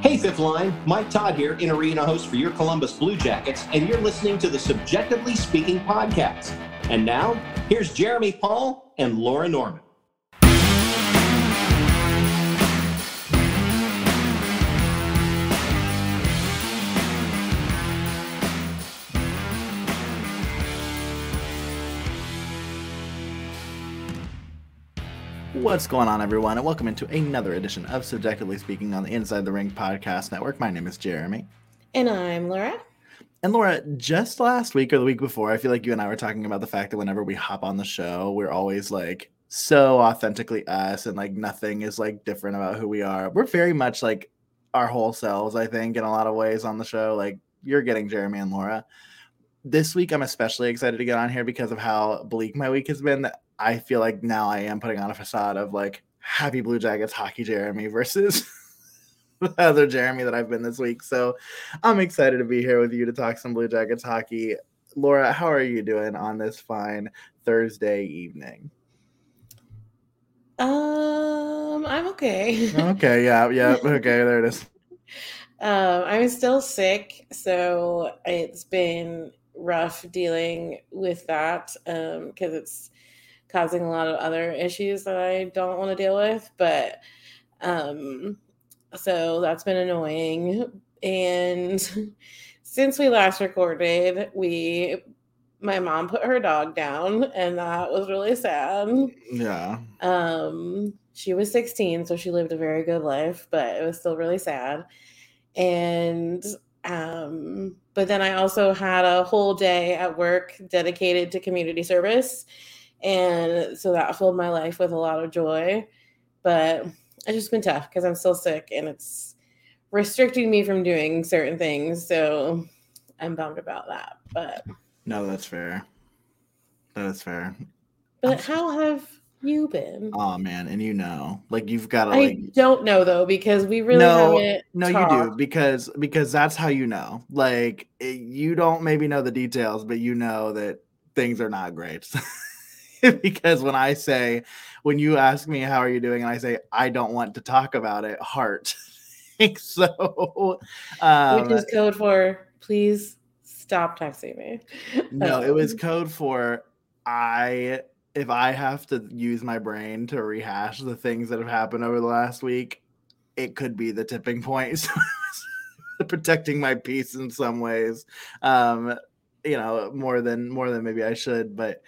Hey, Fifth Line, Mike Todd here, in arena host for your Columbus Blue Jackets, and you're listening to the CBJectively Speaking podcast. And now, here's Jeremy Paul and Laura Norman. What's going on, everyone, and welcome into another edition of CBJectively Speaking on the Inside the Rink podcast network. My name is Jeremy. And I'm Laura. And Laura, just last week or the week before, I feel like you and I were talking about the fact that whenever we hop on the show, we're always like so authentically us and like nothing is like different about who we are. We're very much like our whole selves, I think, in a lot of ways on the show. Like you're getting Jeremy and Laura. This week, I'm especially excited to get on here because of how bleak my week has been. I feel like now I am putting on a facade of like happy Blue Jackets hockey Jeremy versus the other Jeremy that I've been this week. So I'm excited to be here with you to talk some Blue Jackets hockey. Laura, how are you doing on this fine Thursday evening? Um, I'm okay. okay, yeah, yeah, okay, there it is. Um, I'm still sick, so it's been rough dealing with that um because it's causing a lot of other issues that I don't want to deal with. But um, so that's been annoying. And since we last recorded, we my mom put her dog down and that was really sad. Yeah. Um she was 16 so she lived a very good life, but it was still really sad. And um but then I also had a whole day at work dedicated to community service and so that filled my life with a lot of joy. But it's just been tough because I'm still sick and it's restricting me from doing certain things. So I'm bummed about that. But no, that's fair. That is fair. But how have you been? Oh man, and you know, like you've got to. I like, don't know though because we really no, haven't. no, talked. you do because because that's how you know. Like it, you don't maybe know the details, but you know that things are not great. because when I say, when you ask me how are you doing, and I say I don't want to talk about it, heart. so, um, which is code for please stop texting me. no, it was Um, code for I. If I have to use my brain to rehash the things that have happened over the last week, it could be the tipping point. So protecting my peace in some ways. Um, you know, more than more than maybe I should, but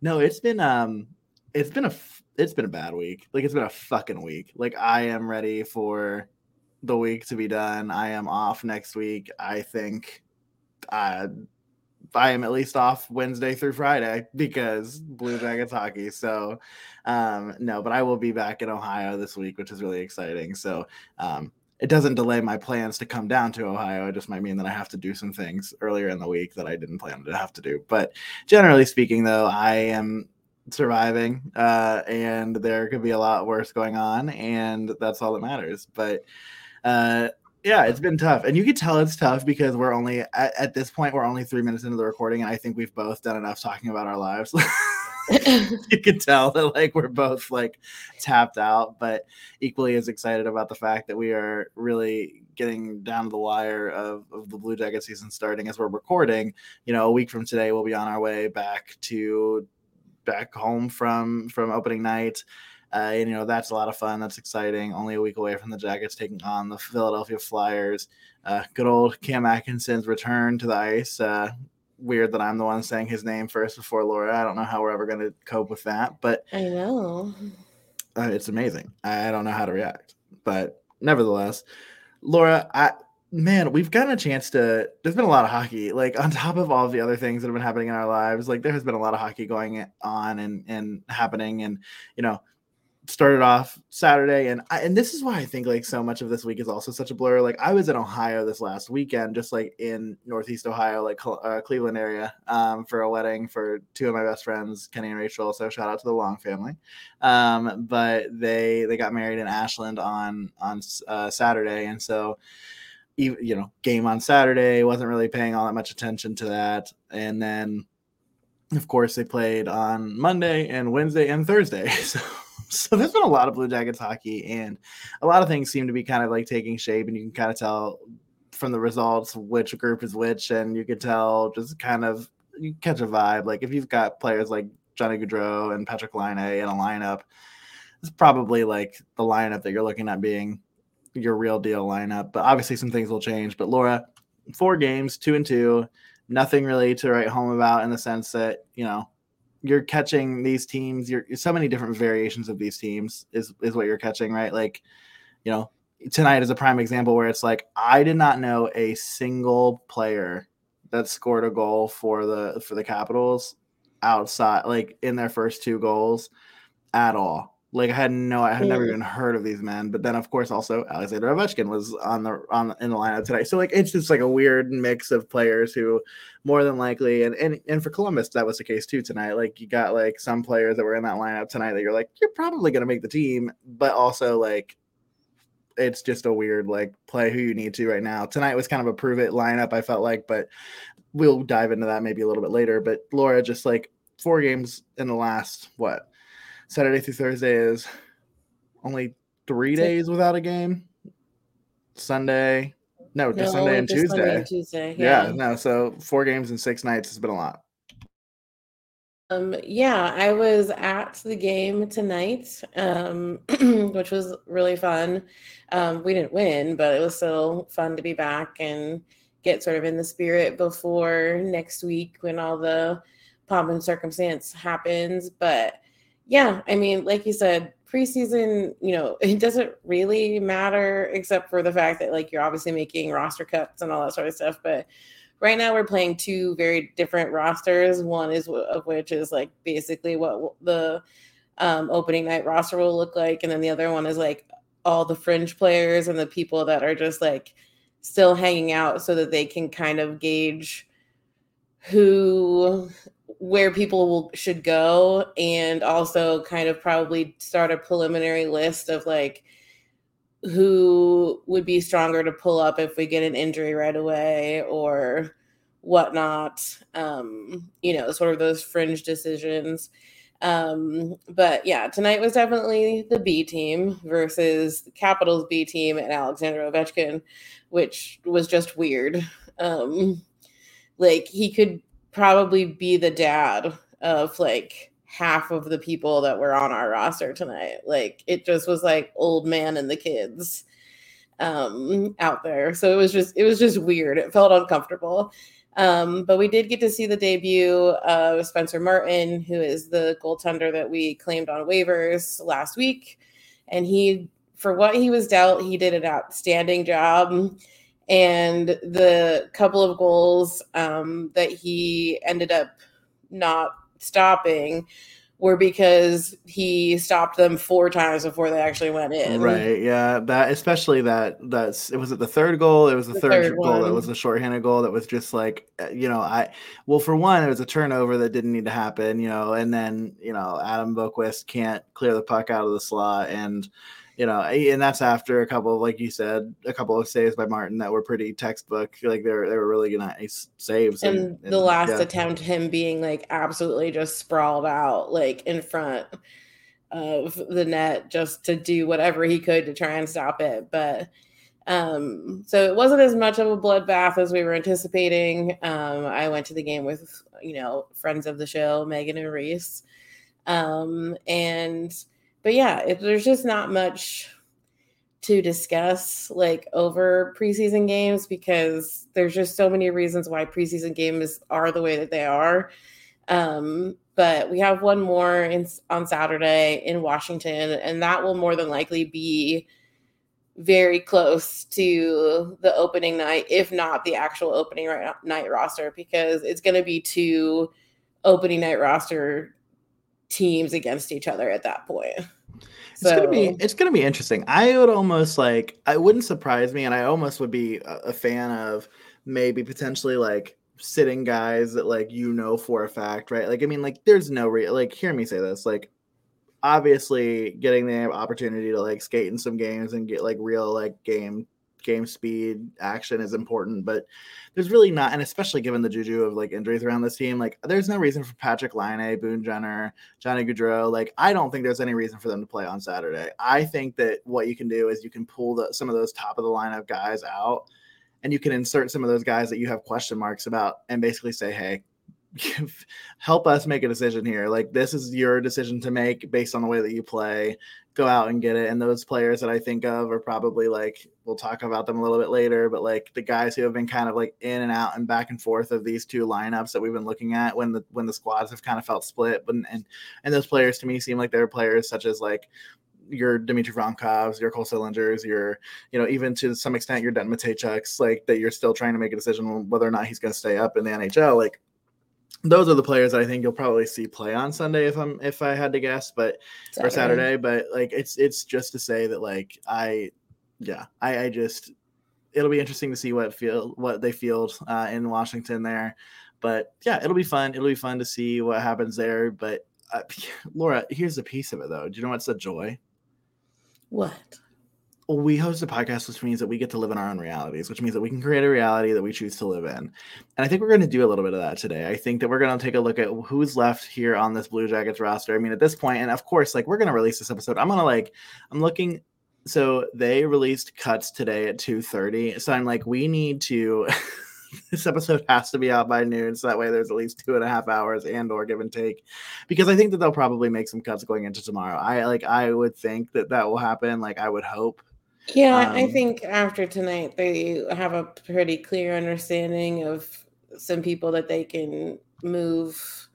no, it's been um it's been a f- it's been a bad week. Like it's been a fucking week. Like I am ready for the week to be done. I am off next week. I think uh I am at least off Wednesday through Friday because Blue Jackets hockey. So um no, but I will be back in Ohio this week, which is really exciting. So um it doesn't delay my plans to come down to Ohio. It just might mean that I have to do some things earlier in the week that I didn't plan to have to do. But generally speaking, though, I am surviving, uh, and there could be a lot worse going on, and that's all that matters. But uh, yeah, it's been tough, and you can tell it's tough because we're only at, at this point we're only three minutes into the recording, and I think we've both done enough talking about our lives. you can tell that like we're both like tapped out, but equally as excited about the fact that we are really getting down to the wire of, of the Blue Jacket season starting as we're recording. You know, a week from today, we'll be on our way back to back home from from opening night. Uh, and you know that's a lot of fun. That's exciting. Only a week away from the Jackets taking on the Philadelphia Flyers. Uh, good old Cam Atkinson's return to the ice. Uh, weird that I'm the one saying his name first before Laura. I don't know how we're ever going to cope with that, but I know. uh, it's amazing. I don't know how to react, but nevertheless, Laura, I man, we've gotten a chance to. There's been a lot of hockey, like on top of all of the other things that have been happening in our lives. Like there has been a lot of hockey going on and and happening, and you know, started off Saturday, and I, and this is why I think like so much of this week is also such a blur. Like I was in Ohio this last weekend, just like in Northeast Ohio, like uh, Cleveland area, um, for a wedding for two of my best friends, Kenny and Rachel. So shout out to the Long family. Um, but they they got married in Ashland on on uh, Saturday, and so you know game on Saturday wasn't really paying all that much attention to that, and then of course they played on Monday and Wednesday and Thursday. So so there's been a lot of Blue Jackets hockey, and a lot of things seem to be kind of like taking shape, and you can kind of tell from the results which group is which, and you can tell just kind of you catch a vibe. Like if you've got players like Johnny Gaudreau and Patrik Laine in a lineup, it's probably like the lineup that you're looking at being your real deal lineup. But obviously some things will change. But Laura, four games, two and two, nothing really to write home about in the sense that, you know, you're catching these teams, you're, so many different variations of these teams is is what you're catching, right? Like, you know, tonight is a prime example where it's like I did not know a single player that scored a goal for the for the Capitals outside like in their first two goals at all. Like I had no, I had never even heard of these men. But then, of course, also Alexander Ovechkin was on the on in the lineup today. So like it's just like a weird mix of players who, more than likely, and and and for Columbus that was the case too tonight. Like you got like some players that were in that lineup tonight that you're like you're probably gonna make the team, but also like it's just a weird like play who you need to right now. Tonight was kind of a prove it lineup. I felt like, but we'll dive into that maybe a little bit later. But Laura, just like four games in the last what Saturday through Thursday is only three days without a game. Sunday, no, just no, Sunday and just Tuesday. Sunday and Tuesday. Yeah. yeah, no. So four games in six nights has been a lot. Um, yeah, I was at the game tonight, um, which was really fun. Um, we didn't win, but it was still fun to be back and get sort of in the spirit before next week when all the pomp and circumstance happens. But yeah, I mean, like you said, preseason, you know, it doesn't really matter except for the fact that like you're obviously making roster cuts and all that sort of stuff. But right now we're playing two very different rosters. One is of which is like basically what the um, opening night roster will look like, and then the other one is like all the fringe players and the people that are just like still hanging out so that they can kind of gauge who where people will, should go and also kind of probably start a preliminary list of like who would be stronger to pull up if we get an injury right away or whatnot. Um you know sort of those fringe decisions. Um but yeah tonight was definitely the b team versus the capitals b team and alexander ovechkin which was just weird. Um like he could probably be the dad of like half of the people that were on our roster tonight. Like it just was like old man and the kids um out there. So it was just it was just weird. It felt uncomfortable. Um, but we did get to see the debut of Spencer Martin, who is the goaltender that we claimed on waivers last week. And he, for what he was dealt, he did an outstanding job and the couple of goals um, that he ended up not stopping were because he stopped them four times before they actually went in. Right. Yeah. That especially that that's it was it the third goal. It was the, the third, third, goal one. that was a shorthanded goal that was just like uh, you know I well for one it was a turnover that didn't need to happen you know and then you know Adam Boqvist can't clear the puck out of the slot and you know, and that's after a couple of, like you said, a couple of saves by Martin that were pretty textbook. Like they were, they were really good nice saves. And, and, and the last yeah. attempt, him being like absolutely just sprawled out, like in front of the net, just to do whatever he could to try and stop it. But um, so it wasn't as much of a bloodbath as we were anticipating. Um, I went to the game with, you know, friends of the show, Megan and Reese. Um, and but yeah, it, there's just not much to discuss like over preseason games because there's just so many reasons why preseason games are the way that they are. Um, but we have one more in, on Saturday in Washington, and that will more than likely be very close to the opening night, if not the actual opening night roster, because it's going to be two opening night roster teams against each other at that point. So. It's gonna be it's gonna be interesting. I would almost like I wouldn't surprise me, and I almost would be a, a fan of maybe potentially like sitting guys that like you know for a fact, right? Like I mean, like there's no real like hear me say this, like obviously getting the opportunity to like skate in some games and get like real like game game speed action is important, but there's really not, and especially given the juju of like injuries around this team, like there's no reason for Patrik Laine, Boone Jenner, Johnny Gaudreau. Like I don't think there's any reason for them to play on Saturday. I think that what you can do is you can pull the, some of those top of the lineup guys out, and you can insert some of those guys that you have question marks about, and basically say, hey, help us make a decision here. Like this is your decision to make based on the way that you play. Go out and get it. And those players that I think of are probably like we'll talk about them a little bit later, but like the guys who have been kind of like in and out and back and forth of these two lineups that we've been looking at when the when the squads have kind of felt split. But and and those players to me seem like they're players such as like your Dmitri Voronkovs, your Cole Sillingers, your, you know, even to some extent your Denton Mateychuk's, like that you're still trying to make a decision whether or not he's going to stay up in the NHL. Like those are the players that I think you'll probably see play on Sunday if I'm if I had to guess, but Saturday. or Saturday. But like it's it's just to say that like I yeah, I, I just it'll be interesting to see what feel what they field uh, in Washington there. But yeah, it'll be fun. It'll be fun to see what happens there. But uh, Laura, here's a piece of it though. Do you know what's the joy? What? We host a podcast, which means that we get to live in our own realities, which means that we can create a reality that we choose to live in. And I think we're going to do a little bit of that today. I think that we're going to take a look at who's left here on this Blue Jackets roster. I mean, at this point, and of course, like we're going to release this episode. I'm going to like, I'm looking. So they released cuts today at 2:30. So I'm like, we need to. this episode has to be out by noon, so that way there's at least two and a half hours and or give and take. Because I think that they'll probably make some cuts going into tomorrow. I like, I would think that that will happen. Like, I would hope yeah, um, I think after tonight, they have a pretty clear understanding of some people that they can move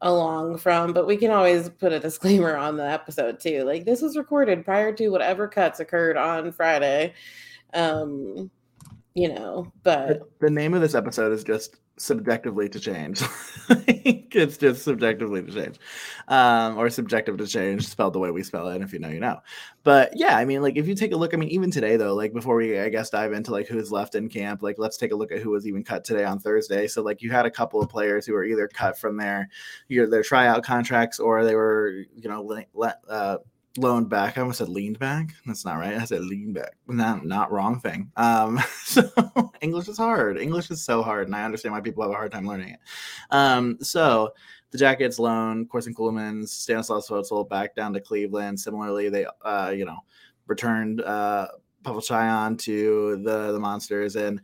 along from, but we can always put a disclaimer on the episode too. Like this was recorded prior to whatever cuts occurred on Friday. Um, you know, but the name of this episode is just subjectively to change. it's just subjectively to change, um, or subjective to change, spelled the way we spell it. If you know, you know. But yeah, I mean, like if you take a look, I mean, even today though, like before we, I guess, dive into like who's left in camp, like let's take a look at who was even cut today on Thursday. So like you had a couple of players who were either cut from their, either their tryout contracts or they were, you know, let. Uh, loaned back. I almost said leaned back. That's not right. I said leaned back. Not not wrong thing. Um, so English is hard. English is so hard, and I understand why people have a hard time learning it. Um, so the Jackets loan Corson Ceulemans, Stanislav Svozil back down to Cleveland. Similarly, they uh, you know returned uh, Pavel Cajan to the the Monsters, and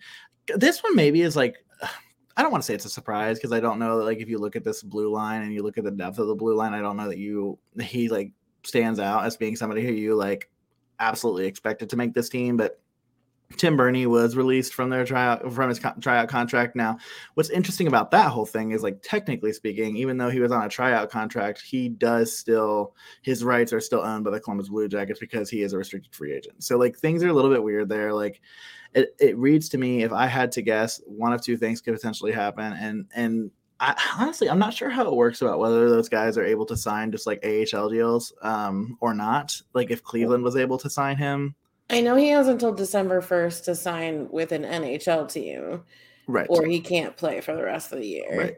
this one maybe is like. I don't want to say it's a surprise because I don't know that like if you look at this blue line and you look at the depth of the blue line, I don't know that you he like stands out as being somebody who you like absolutely expected to make this team, but Tim Berni was released from their tryout from his co- tryout contract. Now, what's interesting about that whole thing is like technically speaking, even though he was on a tryout contract, he does still his rights are still owned by the Columbus Blue Jackets because he is a restricted free agent. So like things are a little bit weird there. Like it, it reads to me if I had to guess, one of two things could potentially happen, and and I, honestly, I'm not sure how it works about whether those guys are able to sign just like AHL deals um, or not. Like if Cleveland was able to sign him. I know he has until December 1st to sign with an NHL team. Right. Or he can't play for the rest of the year. Right.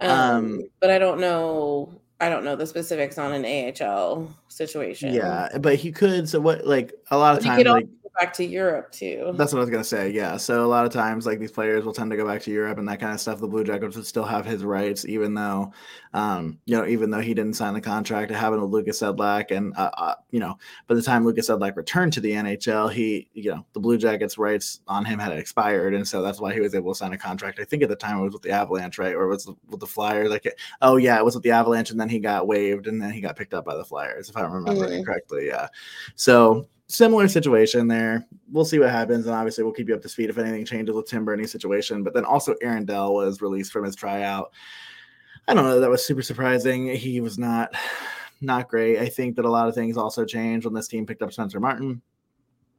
Um, um, but I don't know I don't know the specifics on an AHL situation. Yeah, but he could. So what? Like a lot of times, like back to Europe too. That's what I was gonna say. Yeah. So a lot of times, like these players will tend to go back to Europe and that kind of stuff. The Blue Jackets would still have his rights, even though, um, you know, even though he didn't sign the contract. It happened with Lukas Sedlak, and uh, uh, you know, by the time Lukas Sedlak returned to the NHL, he, you know, the Blue Jackets' rights on him had expired, and so that's why he was able to sign a contract. I think at the time it was with the Avalanche, right, or it was with the Flyers. Like, oh yeah, it was with the Avalanche, and then he got waived, and then he got picked up by the Flyers, if I remember mm-hmm. correctly. Yeah. So similar situation there. We'll see what happens, and obviously we'll keep you up to speed if anything changes with Tim Berni's situation. But then also Aaron Dell was released from his tryout. I don't know. That was super surprising. He was not not great. I think that a lot of things also changed when this team picked up Spencer Martin.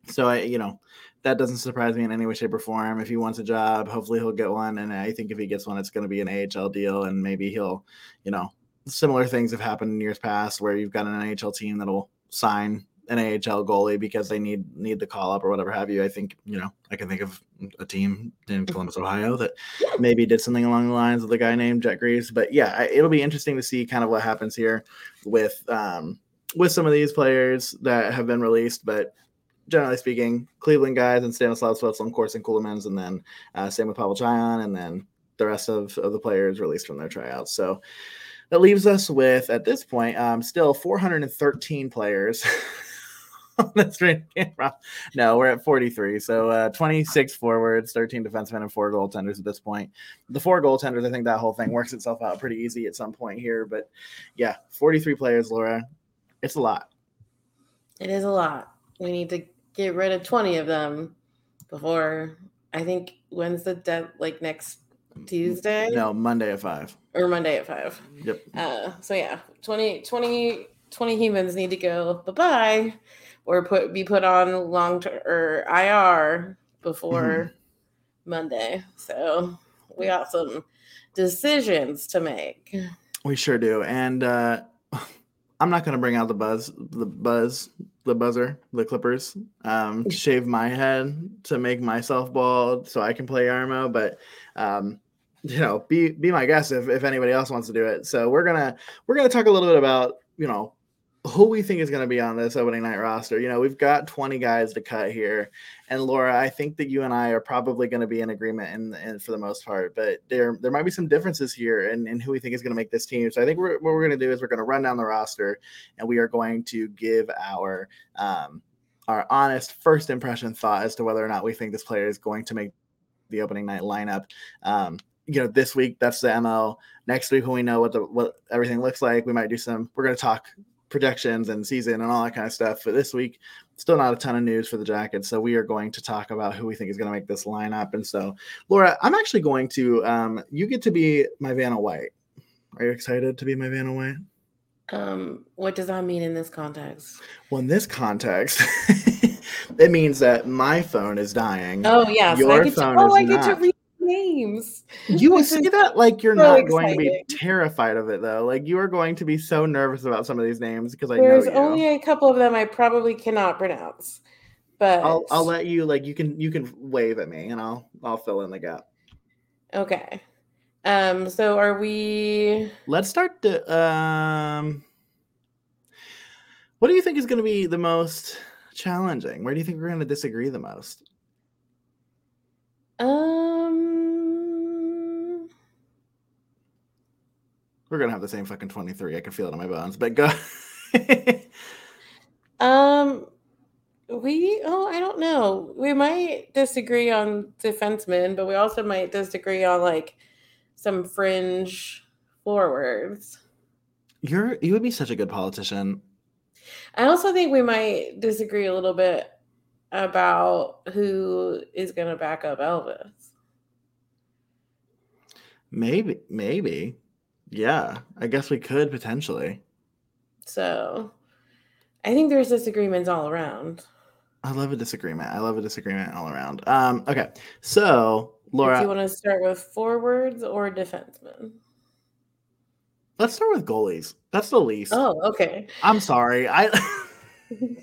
So I, you know, that doesn't surprise me in any way, shape, or form. If he wants a job, hopefully he'll get one. And I think if he gets one, it's going to be an AHL deal, and maybe he'll, you know, similar things have happened in years past where you've got an NHL team that'll sign an AHL goalie because they need need the call up or whatever have you. I think you know I can think of a team in Columbus, Ohio that maybe did something along the lines of the guy named Jet Greaves. But yeah, it'll be interesting to see kind of what happens here with um, with some of these players that have been released. But generally speaking, Cleveland guys and Stanislav Svozil, Corson Ceulemans, and then uh, same with Pavel Cajan, and then the rest of, of the players released from their tryouts. So that leaves us with, at this point, um, still 413 players. That's right. No, we're at 43. So uh, 26 forwards, 13 defensemen, and four goaltenders at this point. The four goaltenders, I think that whole thing works itself out pretty easy at some point here. But yeah, 43 players, Laura. It's a lot. It is a lot. We need to get rid of 20 of them before I think when's the dead like next Tuesday? No, Monday at five. Or Monday at five. Yep. Uh, so yeah, 20, 20, 20 humans need to go bye-bye or put be put on long term or IR before mm-hmm. Monday. So we got some decisions to make. We sure do. And uh I'm not going to bring out the buzz, the buzz, the buzzer, the clippers, um, shave my head to make myself bald so I can play Jarmo. But, um, you know, be, be my guest if, if anybody else wants to do it. So we're to, we're going to talk a little bit about, you know, who we think is going to be on this opening night roster. You know, we've got 20 guys to cut here. And Laura, I think that you and I are probably going to be in agreement in, for the most part, but there there might be some differences here in, in who we think is going to make this team. So I think we're, what we're going to do is we're going to run down the roster and we are going to give our um, our honest first impression thought as to whether or not we think this player is going to make the opening night lineup. Um, you know, this week that's the MO. Next week when we know what the what everything looks like, we might do some. We're going to talk projections and season and all that kind of stuff. But this week, still not a ton of news for the Jackets. So we are going to talk about who we think is going to make this lineup. And so, Laura, I'm actually going to, um, you get to be my Vanna White. Are you excited to be my Vanna White? Um, what does that mean in this context? Well, in this context, it means that my phone is dying. Oh yeah, your so phone to, oh, is I get not. to read names. You say that like you're so not exciting. going to be terrified of it though. Like you are going to be so nervous about some of these names because I There's know There's only a couple of them I probably cannot pronounce. But I'll I'll let you like you can you can wave at me and I'll I'll fill in the gap. Okay. Um so are we Let's start the um What do you think is going to be the most challenging? Where do you think we're going to disagree the most? Um, we're gonna have the same fucking twenty three. I can feel it in my bones. But go. um, we oh I don't know. We might disagree on defensemen, but we also might disagree on like some fringe forwards. You're you would be such a good politician. I also think we might disagree a little bit about who is going to back up Elvis. Maybe, maybe. Yeah, I guess we could potentially. So I think there's disagreements all around. I love a disagreement. I love a disagreement all around. Um, okay. So Laura. Do you want to start with forwards or defensemen? Let's start with goalies. That's the least. Oh, okay. I'm sorry. I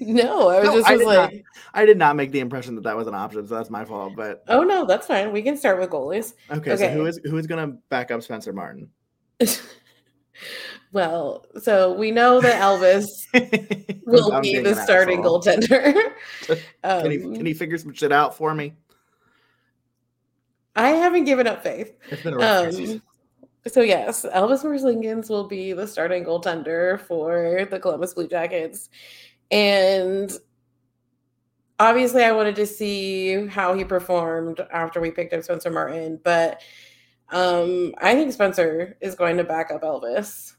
no, I was no, just I was like, not, I did not make the impression that that was an option, so that's my fault. But oh no, that's fine. We can start with goalies. Okay, okay. so who is who is going to back up Spencer Martin? well, so we know that Elvis will be the starting asshole. goaltender. um, can he can he figure some shit out for me? I haven't given up faith. It's been a rough um, so yes, Elvis Merzlikins will be the starting goaltender for the Columbus Blue Jackets. And obviously, I wanted to see how he performed after we picked up Spencer Martin, but um, I think Spencer is going to back up Elvis.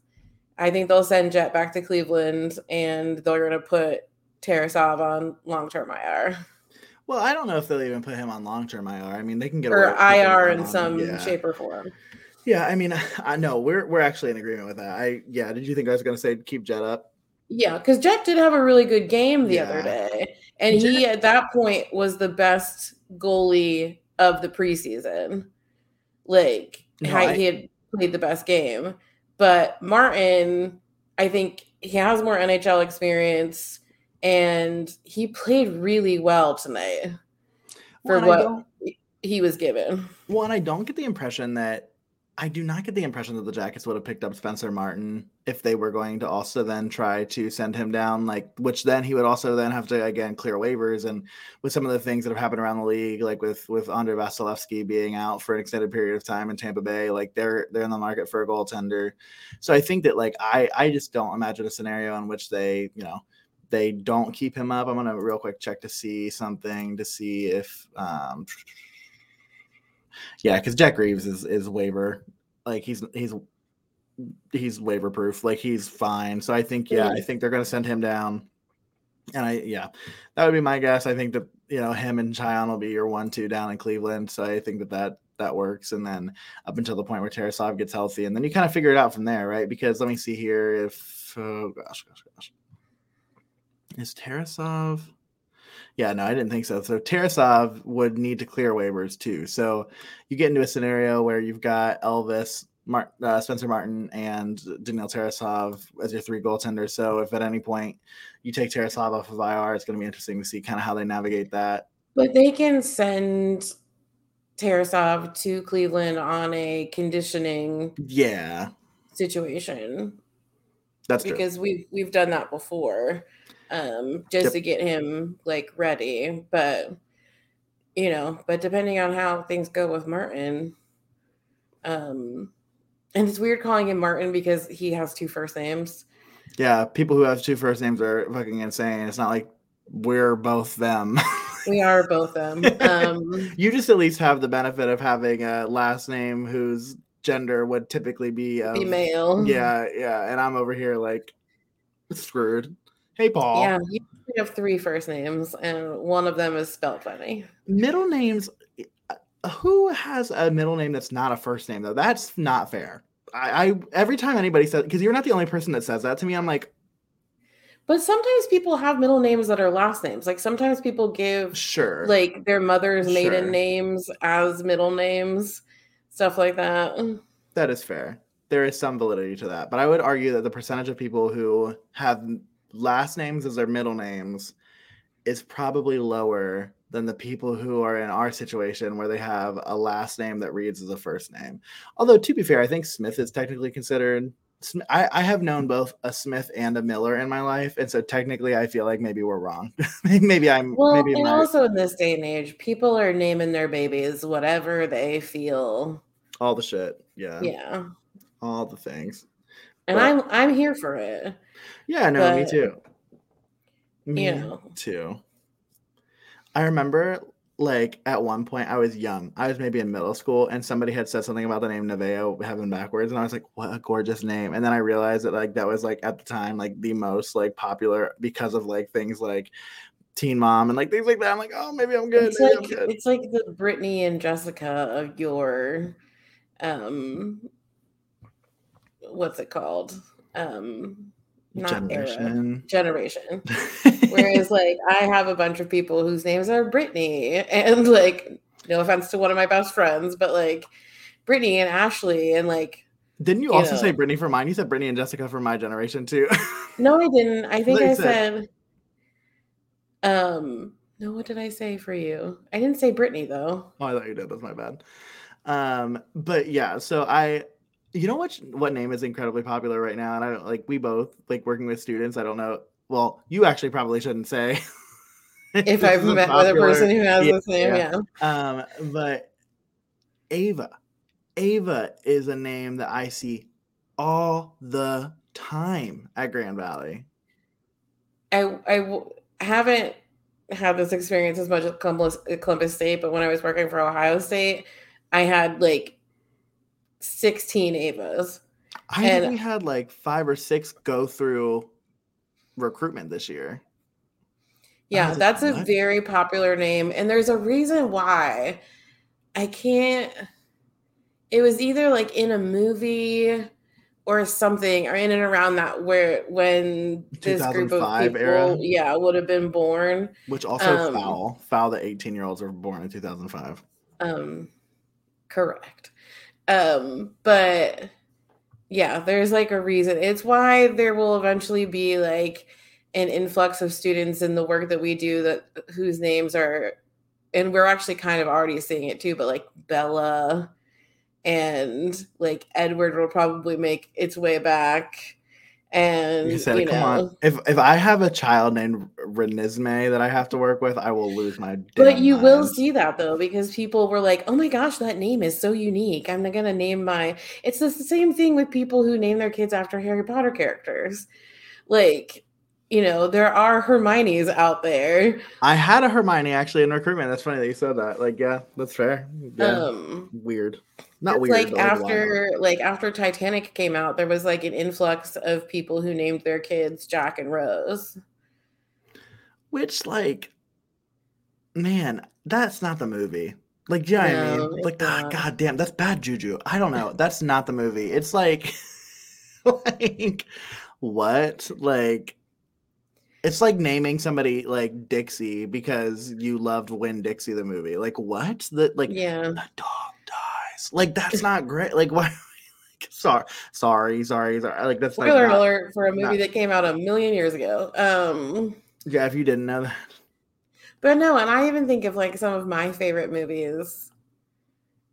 I think they'll send Jet back to Cleveland and they're going to put Tarasov on long term IR. Well, I don't know if they'll even put him on long term IR. I mean, they can get or IR in some yeah. shape or form. Yeah, I mean, I know we're we're actually in agreement with that. I yeah. Did you think I was going to say keep Jet up? Yeah, because Jet did have a really good game the yeah. other day. And Jet- he, at that point, was the best goalie of the preseason. Like, no, I- he had played the best game. But Martin, I think he has more NHL experience and he played really well tonight for well, what he was given. Well, and I don't get the impression that I do not get the impression that the Jackets would have picked up Spencer Martin if they were going to also then try to send him down, like which then he would also then have to again clear waivers and with some of the things that have happened around the league, like with with Andre Vasilevskiy being out for an extended period of time in Tampa Bay, like they're they're in the market for a goaltender. So I think that like I I just don't imagine a scenario in which they you know they don't keep him up. I'm gonna real quick check to see something to see if um yeah, because Jet Greaves is is waiver like he's he's he's waiver proof, like he's fine. So I think yeah, I mm. think they're gonna send him down. And I yeah, that would be my guess. I think that you know him and Cajan will be your one two down in Cleveland. So I think that that that works. And then up until the point where Tarasov gets healthy, and then you kind of figure it out from there, right? Because let me see here if oh gosh gosh gosh, is Tarasov yeah, no, I didn't think so. So Tarasov would need to clear waivers too. So you get into a scenario where you've got Elvis, Mar- uh, Spencer Martin, and Daniil Tarasov as your three goaltenders. So if at any point you take Tarasov off of IR, it's going to be interesting to see kind of how they navigate that. But they can send Tarasov to Cleveland on a conditioning yeah situation. That's because true. we've we've done that before um, just yep. to get him like ready. But you know, but depending on how things go with Martin, um, and it's weird calling him Martin because he has two first names. Yeah, people who have two first names are fucking insane. It's not like we're both them. we are both them. Um, you just at least have the benefit of having a last name whose gender would typically be um, female. Yeah, yeah, and I'm over here like screwed. Hey, Paul. Yeah, you have three first names, and one of them is spelled funny. Middle names. Who has a middle name that's not a first name though? That's not fair. I, I every time anybody says because you're not the only person that says that to me, I'm like, but sometimes people have middle names that are last names. Like sometimes people give sure like their mother's maiden sure. names as middle names, stuff like that. That is fair. There is some validity to that, but I would argue that the percentage of people who have last names as their middle names is probably lower than the people who are in our situation where they have a last name that reads as a first name. Although, to be fair, I think Smith is technically considered. I, I have known both a Smith and a Miller in my life, and so technically, I feel like maybe we're wrong. maybe I'm. Well, maybe and my... also in this day and age, people are naming their babies whatever they feel. All the shit, yeah, yeah, all the things. And but... I'm I'm here for it. Yeah, no, but, me too. Me you know. too. I remember like at one point I was young. I was maybe in middle school and somebody had said something about the name Nevaeh having backwards and I was like, what a gorgeous name. And then I realized that like that was like at the time like the most like popular because of like things like Teen Mom and like things like that. I'm like, oh maybe I'm good. It's maybe like good. it's like the Brittany and Jessica of your um what's it called? Um not generation. Era, generation. Whereas like I have a bunch of people whose names are Brittany and like no offense to one of my best friends, but like Brittany and Ashley and like didn't you, you also know. say Brittany for mine? You said Brittany and Jessica for my generation too. no, I didn't. I think I said, um no, what did I say for you? I didn't say Brittany though. Oh, I thought you did. That's my bad. Um, but yeah, so I you know what what name is incredibly popular right now? And I don't like we both like working with students. I don't know. Well, you actually probably shouldn't say if I've met popular, with a person who has yeah, this name, yeah. yeah. Um, but Ava. Ava is a name that I see all the time at Grand Valley. I I w- haven't had this experience as much as Columbus, Columbus State, but when I was working for Ohio State, I had like 16 Avas. I and, think we had like five or six go through recruitment this year. Yeah, that's a very popular name. And there's a reason why I can't. It was either like in a movie or something, or in and around that where when this group of people, era. yeah, would have been born. Which also um, foul, foul that 18 year olds were born in 2005. Um, correct. Um, but yeah, there's like a reason. It's why there will eventually be like an influx of students in the work that we do that whose names are and we're actually kind of already seeing it too, but like Bella and like Edward will probably make its way back. And You said, you it, come know, on. If if I have a child named Renesmee that I have to work with, I will lose my. But you will see that though, because people were like, "Oh my gosh, that name is so unique." I'm not gonna name my. It's the same thing with people who name their kids after Harry Potter characters. Like, you know, there are Hermione's out there. I had a Hermione actually in recruitment. That's funny that you said that. Like, yeah, that's fair. Yeah, Um, weird. Not it's weird. like after like after Titanic came out, there was like an influx of people who named their kids Jack and Rose. Which, like, man, that's not the movie. Like, know what I mean? Like, ah, god damn, that's bad juju. I don't know. That's not the movie. It's like, like, what? Like, it's like naming somebody like Dixie because you loved Winn-Dixie the movie. Like, what? That like Yeah. the dog dies. Like, that's not great. Like, why? Like, sorry, sorry, sorry, sorry. Like, that's like Spoiler not- alert for a movie not- that came out a million years ago. Um Yeah, if you didn't know that. But no, and I even think of like some of my favorite movies.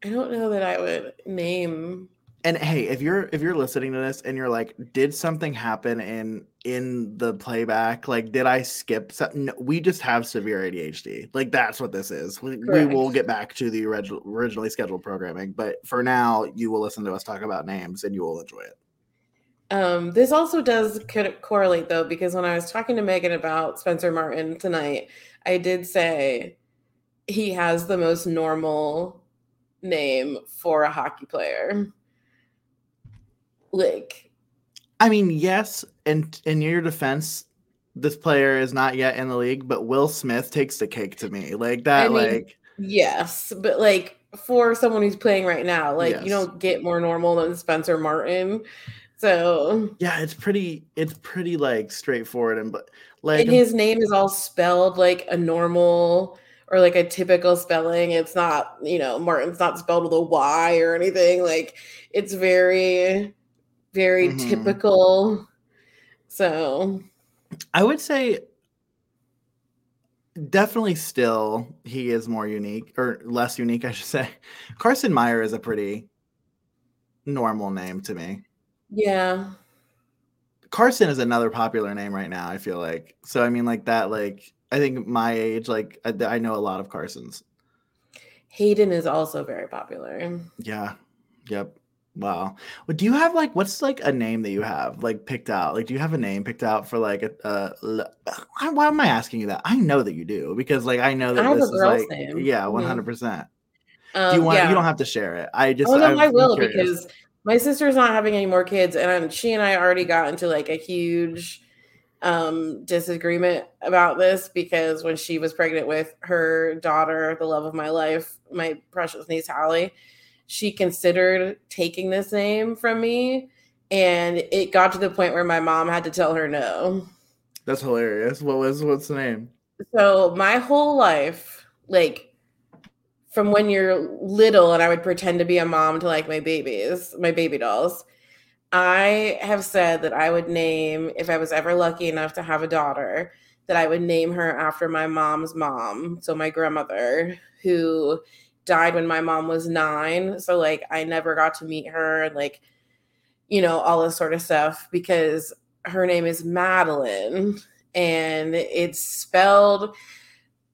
I don't know that I would name. And hey if you're if you're listening to this and you're like did something happen in in the playback? Like did i skip something no, we just have severe adhd like that's what this is. We, we will get back to the orig- originally scheduled programming but for now you will listen to us talk about names and you will enjoy it. Um, this also does co- correlate though, because when I was talking to Megan about Spencer Martin tonight, I did say he has the most normal name for a hockey player. Like, i mean yes and in your defense this player is not yet in the league but will smith takes the cake to me like that I mean, like yes, but like for someone who's playing right now, like Yes. you don't get more normal than Spencer Martin. So yeah it's pretty it's pretty like straightforward and but like and his name is all spelled like a normal or like a typical spelling. It's not, you know, Martin's not spelled with a Y or anything. Like it's very, very Mhm. typical. So I would say definitely still he is more unique or less unique, I should say. Carson Meyer is a pretty normal name to me. yeah. Carson is another popular name right now, I feel like. So I mean like that like I think my age like I, I know a lot of Carsons. Hayden is also very popular. Yeah. Yep. Wow. Well, do you have like what's like a name that you have like picked out? Like, do you have a name picked out for like a? Uh, why, am I asking you that? I know that you do because like I know that I have this a is like name. yeah, one hundred percent. Do you want? yeah. You don't have to share it. I just. oh no, I'm- I will because my sister's not having any more kids, and she and I already got into like a huge um disagreement about this because when she was pregnant with her daughter, the love of my life, my precious niece Hallie, she considered taking this name from me, and it got to the point where my mom had to tell her no. that's hilarious. What was what's the name? So my whole life, like from when you're little and I would pretend to be a mom to like my babies, my baby dolls, I have said that I would name, if I was ever lucky enough to have a daughter, that I would name her after my mom's mom. So my grandmother, who died when my mom was nine. So like I never got to meet her and like, you know, all this sort of stuff because her name is Madeline and it's spelled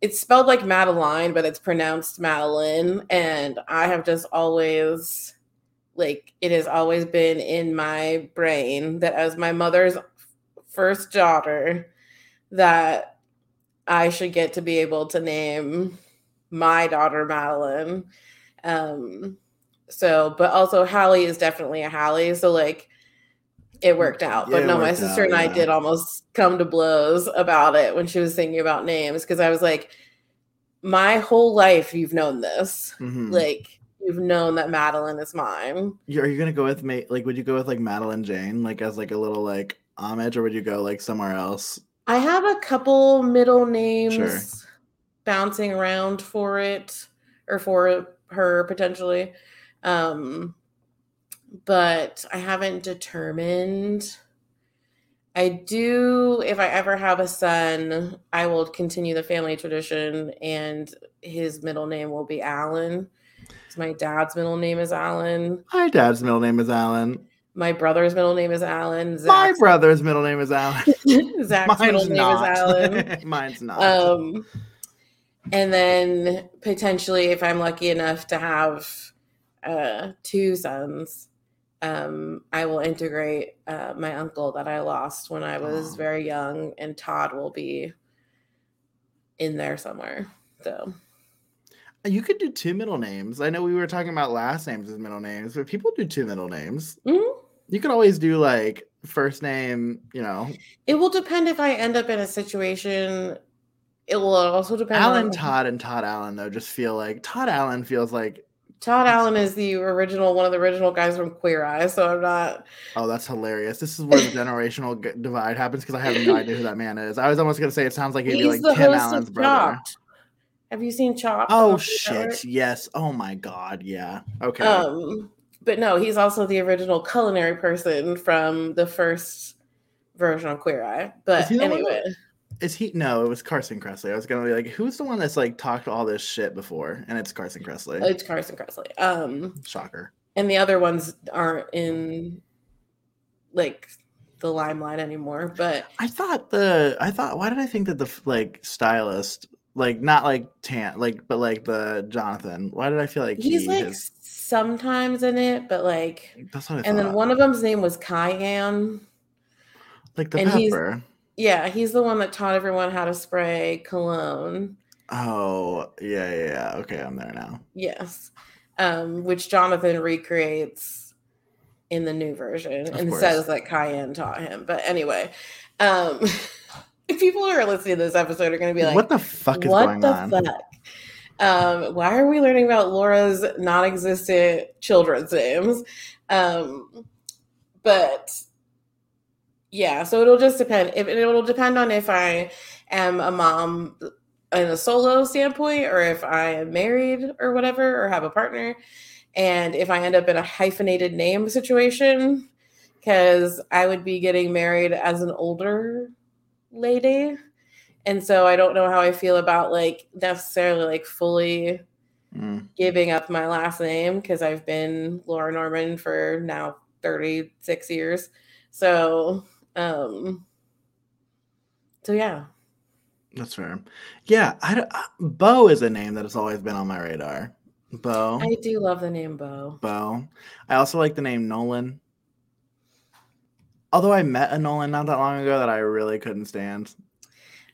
it's spelled like Madeline, but it's pronounced Madeline. And I have just always like it has always been in my brain that as my mother's first daughter that I should get to be able to name my daughter Madeline. Um so but also Hallie is definitely a Hallie. So like it worked out. Yeah, But no, my sister out, and I yeah. did almost come to blows about it when she was thinking about names because I was like, my whole life you've known this. Mhm. Like you've known that Madeline is mine. You- Are you gonna go with me? like? Would you go with like Madeline Jane, like as like a little like homage, or would you go like somewhere else? I have a couple middle names Sure. Bouncing around for it or for her potentially. Um but I haven't determined. I do if I ever have a son, I will continue the family tradition and his middle name will be Alan. My dad's middle name is Alan. My dad's middle name is Alan. My brother's middle name is Alan. My brother's middle name is Alan. Zach's middle Mine's name not. is Alan. Mine's not. Um, and then potentially, if I'm lucky enough to have uh, two sons, um, I will integrate uh, my uncle that I lost when I was Oh. very young, and Todd will be in there somewhere. So you could do two middle names. I know we were talking about last names as middle names, but people do two middle names. Mhm. You could always do like first name, you know, it will depend if I end up in a situation. It will also depend. Alan on, Todd and Todd Allen though just feel like Todd Allen feels like Todd Allen is the original, one of the original guys from Queer Eye. So I'm not. oh that's hilarious. This is where the generational g- divide happens because I have no idea who that man is. I was almost gonna say it sounds like he'd be He's like the Tim Allen's brother. Chopped. Have you seen Chopped? Oh on Food Network? shit! Yes. Oh my god. Yeah. Okay. Um, but no, he's also the original culinary person from the first version of Queer Eye. But anyway, Is he? No, it was Carson Kressley. I was gonna be like, who's the one that's like talked all this shit before? And it's Carson Kressley. it's Carson Kressley. Um, Shocker. and the other ones aren't in like the limelight anymore. But I thought the I thought why did I think that the like stylist like not like Tan like but like the Jonathan why did I feel like he's he like has- sometimes in it, but like, that's what I and then one of them's name was Kyan. like the and pepper Yeah, he's the one that taught everyone how to spray cologne. oh yeah yeah yeah okay I'm there now Yes. Um, which Jonathan recreates in the new version Of and course. says that Kyan taught him. But anyway, um, people who are listening to this episode are going to be like, what the fuck is what going the on fuck? Um, why are we learning about Laura's non existent children's names? Um, but yeah, so it'll just depend. If it'll depend on if I am a mom in a solo standpoint, or if I am married or whatever, or have a partner, and if I end up in a hyphenated name situation, because I would be getting married as an older lady, and so I don't know how I feel about like necessarily like fully Mm. giving up my last name because I've been Laura Norman for now 36 years. So, um, so yeah, that's fair. Yeah I uh, Bo is a name that has always been on my radar. Bo. I do love the name Bo. Bo. I also like the name Nolan. Although I met a Nolan not that long ago that I really couldn't stand.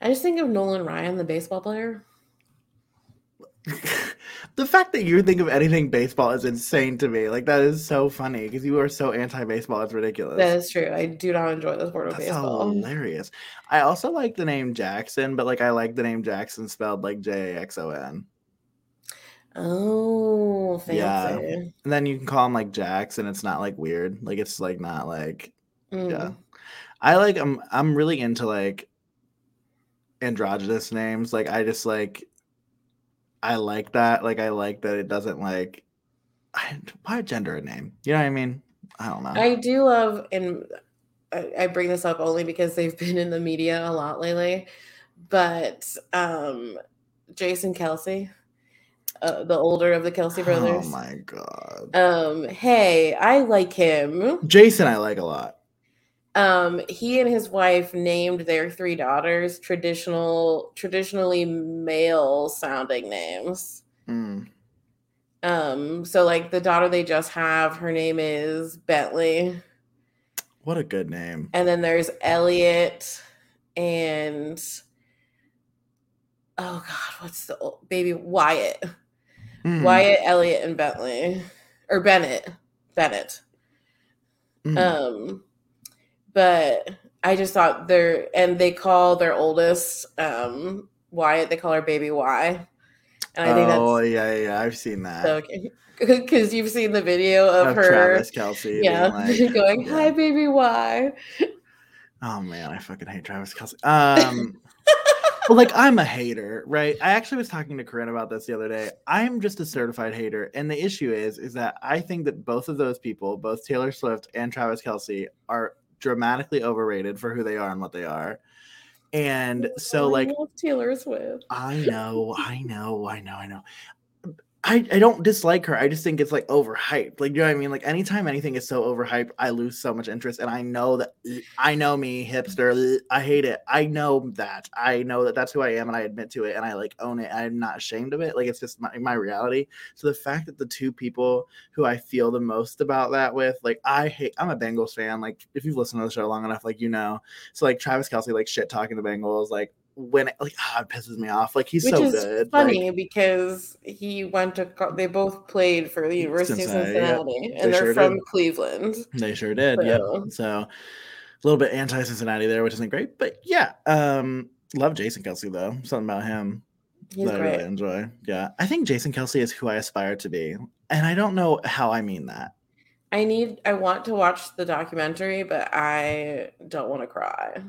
I just think of Nolan Ryan, the baseball player. the fact that you think of anything baseball is insane to me. Like that is so funny because you are so anti-baseball. It's ridiculous. That is true. I do not enjoy the sport of baseball. That's baseball. hilarious. I also like the name Jackson, but like I like the name Jackson spelled like J A X O N. Oh, fancy. Yeah. And then you can call him like Jax, and it's not like weird. Like it's like not like Mm. yeah. I like I'm I'm really into like androgynous names. Like I just like I like that. Like I like that it doesn't like I, why gender a name? You know what I mean? I don't know. I do love, and I, I bring this up only because they've been in the media a lot lately, but um, Jason Kelce, uh, the older of the Kelce brothers. oh my god. Um, hey, I like him. Jason I like a lot. Um, he and his wife named their three daughters traditional, traditionally male sounding names. Mm. Um, so like the daughter they just have, her name is Bentley. What a good name. And then there's Elliot and oh god, what's the old, baby Wyatt? Mm. Wyatt, Elliot, and Bentley or Bennett, Bennett. Mm. Um, but I just thought they're and they call their oldest um Wyatt. They call her Baby Y, and I think oh that's yeah, yeah, I've seen that. so because you've seen the video of, of her, Travis Kelce. yeah, like, going yeah. hi Baby Y. Oh man, I fucking hate Travis Kelce. Um, well, like I'm a hater, right? I actually was talking to Corinne about this the other day. I'm just a certified hater, and the issue is, is that I think that both of those people, both Taylor Swift and Travis Kelce, are dramatically overrated for who they are and what they are. And so, like, Taylor Swift. I know, I know, I know, I know. I, I don't dislike her. I just think it's like overhyped. Like you know what I mean? Like anytime anything is so overhyped, I lose so much interest. And I know that I know me, hipster. I hate it. I know that. I know that that's who I am, and I admit to it, and I like own it. I'm not ashamed of it. Like it's just my, my reality. So the fact that the two people who I feel the most about that with, like I hate. I'm a Bengals fan. Like if you've listened to the show long enough, like you know. So like Travis Kelce, like shit talking the Bengals, like when it, like ah, it pisses me off. Like he's Which so is good. funny Like, because he went to co- they both played for the University of Cincinnati, yep. They and they're sure from did. Cleveland. They sure did. Yep. So- So a little bit anti Cincinnati there, which isn't great. But yeah, um, love Jason Kelce though. Something about him He's that I really enjoy. Yeah, I think Jason Kelce is who I aspire to be, and I don't know how I mean that. I need I want to watch the documentary, but I don't want to cry.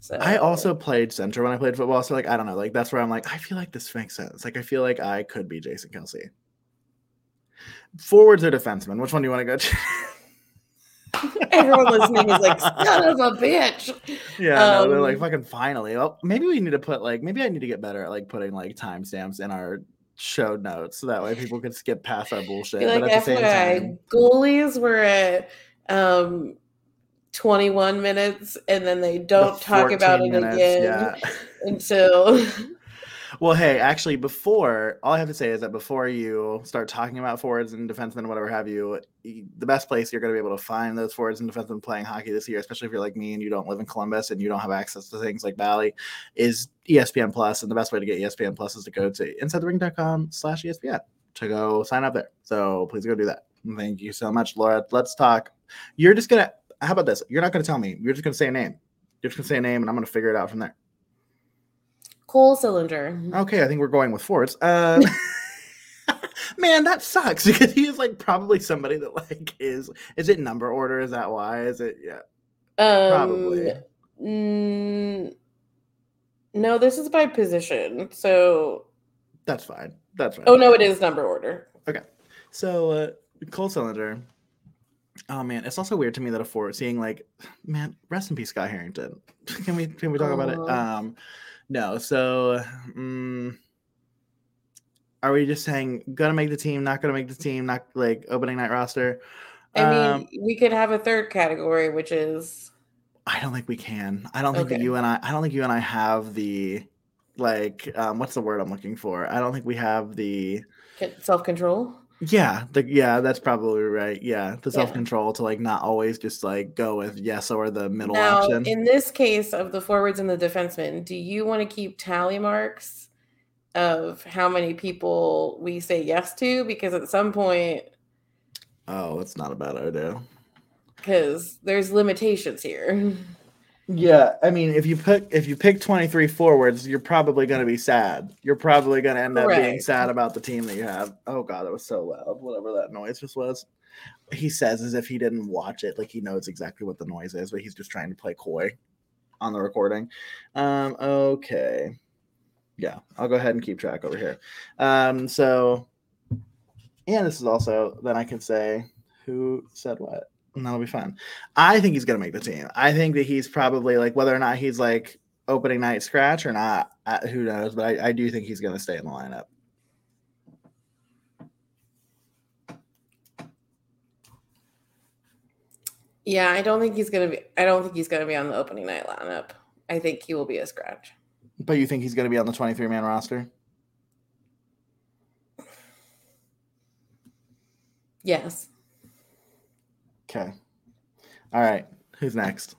So I also played center when I played football, so like I don't know, like that's where I'm like I feel like this makes sense. Like I feel like I could be Jason Kelce. Forwards or defenseman? Which one do you want to go to? everyone listening is like, son of a bitch. Yeah, no, they're like Um, fucking finally. Well, maybe we need to put like maybe I need to get better at like putting like timestamps in our show notes so that way people can skip past our bullshit. Like, but at the same time, goalies were at um 21 minutes and then they don't talk about it minutes, again Yeah. until Well, hey, actually, before all I have to say is that before you start talking about forwards and defensemen, and whatever have you, the best place you're going to be able to find those forwards and defensemen playing hockey this year, especially if you're like me and you don't live in Columbus and you don't have access to things like Bally, is ESPN Plus. And the best way to get ESPN Plus is to go to insidetherink.com slash ESPN to go sign up there. So please go do that. Thank you so much, Laura. Let's talk. You're just going to, how about this? You're not going to tell me. You're just going to say a name. You're just going to say a name and I'm going to figure it out from there. Cole Sillinger. Okay, I think we're going with Forts. Uh, man, that sucks because he is like probably somebody that like is. Is it number order? Is that why? Is it? Yeah, Um, probably. mm, no, this is by position. So, That's fine. That's fine. oh no, it is number order. Okay, so, uh, Cole Sillinger. Oh man, it's also weird to me that a Fort seeing like, man, rest in peace, Scott Harrington. Can we can we talk about it? Um, no. So, mm, are we just saying gonna make the team, not gonna make the team, not like opening night roster? I mean, Um, we could have a third category, which is I don't think we can. I don't think that you and I. I don't think you and I have the like. Um, what's the word I'm looking for? I don't think we have the. self control. Yeah, the yeah, that's probably right. Yeah, the Yeah. self control to like not always just like go with yes or the middle Now, option. in this case of the forwards and the defensemen, do you want to keep tally marks of how many people we say yes to? Because at some point, oh, it's not a bad idea. because there's limitations here. Yeah, I mean, if you pick if you pick twenty three forwards, you're probably going to be sad. You're probably going to end up being sad about the team that you have. Oh god, that was so loud. Whatever that noise just was. He says as if he didn't watch it, like he knows exactly what the noise is, but he's just trying to play coy on the recording. Um, okay, yeah, I'll go ahead and keep track over here. Um, so, and this is also then I can say who said what and that'll be fun. I think he's gonna make the team. I think that he's probably like whether or not he's like opening night scratch or not. Uh, who knows? But I, I do think he's gonna stay in the lineup. Yeah, I don't think he's gonna be. I don't think he's gonna be on the opening night lineup. I think he will be a scratch. But you think he's gonna be on the twenty three man roster? Yes, Okay. All right. Who's next?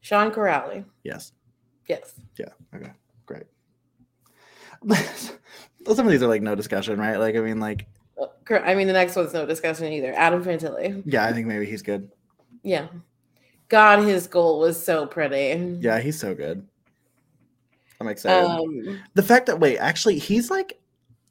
Sean Kuraly. Yes. Yes. Yeah. Okay. Great. Some of these are like no discussion, right? Like I mean, like Uh, I mean, the next one's no discussion either. Adam Fantilli. yeah, I think maybe he's good. Yeah. God, his goal was so pretty. Yeah, he's so good. I'm excited. Um, the fact that wait, actually, he's like,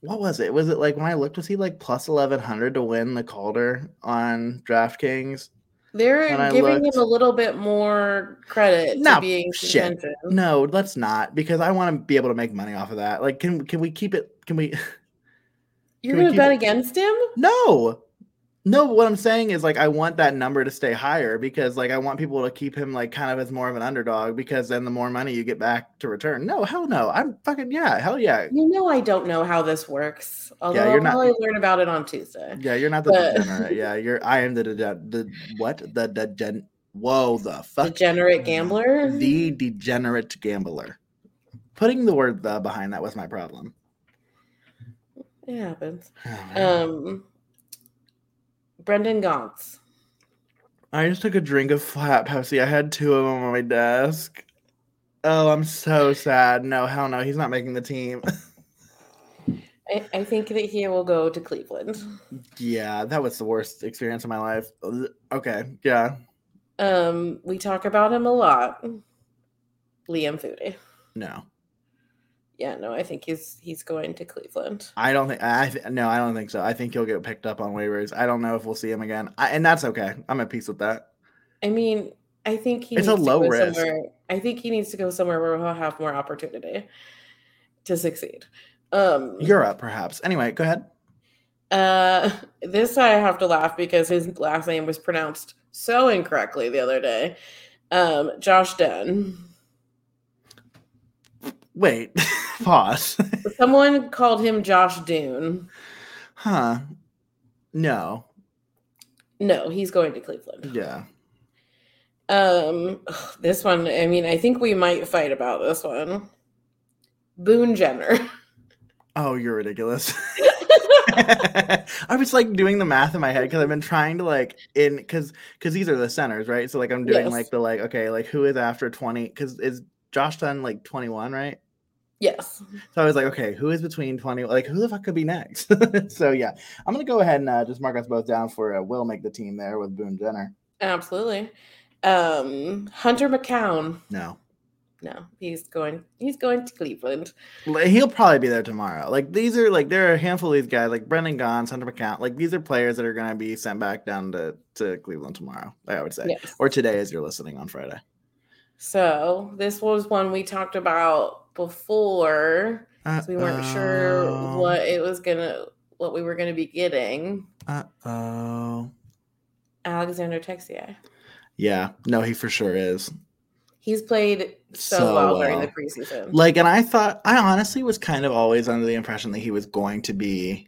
what was it? Was it like when I looked, was he like plus eleven hundred to win the Calder on DraftKings? They're giving looked- him a little bit more credit No, to being shit. No, let's not because I want to be able to make money off of that. Like, can can we keep it? Can we? You're Can gonna keep bet it- against him? No, No, what I'm saying is like I want that number to stay higher because like I want people to keep him like kind of as more of an underdog because then the more money you get back to return. No, hell no. I'm fucking yeah, hell yeah. You know, I don't know how this works. Although you're I'll not- probably learn about it on Tuesday. Yeah, you're not the But- degenerate. Yeah, you're I am the dege- the what? The degen Whoa, the fuck Degenerate gambler. the degenerate gambler. Putting the word the behind that was my problem. it happens. Oh. Um, Brendan Gaunce. I just took a drink of flat Pepsi. I had two of them on my desk. Oh, I'm so sad. No, hell no. He's not making the team. I, I think that he will go to Cleveland. yeah, that was the worst experience of my life. Okay, yeah. Um, we talk about him a lot. Liam Foudy. No. Yeah, no, I think he's he's going to Cleveland. I don't think I th- no, I don't think so. I think he'll get picked up on waivers. I don't know if we'll see him again. I, and that's okay. I'm at peace with that. I mean, I think he It's a low go risk. somewhere. I think he needs to go somewhere where he'll have more opportunity to succeed. Um, Europe, perhaps. Anyway, go ahead. Uh, this I have to laugh because his last name was pronounced so incorrectly the other day. Um, Josh Dunn. Wait, pause. Someone called him Josh Dune. huh. No. No, he's going to Cleveland. Yeah. Um, this one. I mean, I think we might fight about this one. Boone Jenner. Oh, you're ridiculous. I was like doing the math in my head because I've been trying to like in because because these are the centers, right? So like I'm doing Yes. like the like okay, like who is after 20 because is Josh Dunn like 21, right? Yes. So I was like, okay, who is between 20? Like who the fuck could be next? so yeah, I'm gonna go ahead and uh, just mark us both down for uh, will make the team there with Boone Jenner. Absolutely. Um, Hunter McKown. No. No, he's going. He's going to Cleveland. He'll probably be there tomorrow. Like these are like there are a handful of these guys, like Brendan Gaunce, Hunter McKown. Like these are players that are gonna be sent back down to, to Cleveland tomorrow, I would say. Yes. Or today as you're listening on Friday. So this was one we talked about before. 'cause We weren't sure what it was gonna, what we were gonna be getting. Uh oh. Alexander Texier. Yeah, no, he for sure is. He's played so, So well, during the preseason. Like, and I thought I honestly was kind of always under the impression that he was going to be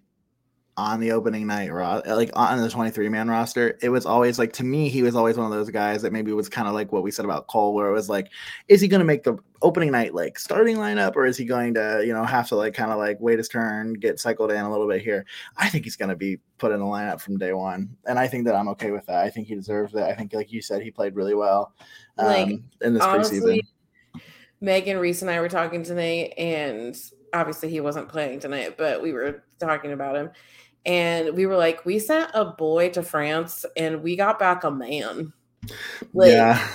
on the opening night ro- like on the 23 man roster. It was always like to me, he was always one of those guys that maybe was kind of like what we said about Cole, where it was like, is he gonna make the opening night like starting lineup, or is he going to, you know, have to like kind of like wait his turn, get cycled in a little bit here? I think he's gonna be put in the lineup from day one. And I think that I'm okay with that. I think he deserves it. I think like you said, he played really well um, Like, in this honestly, preseason. Megan Reese and I were talking tonight, and obviously he wasn't playing tonight, but we were talking about him. And we were like, we sent a boy to France and we got back a man. Like yeah.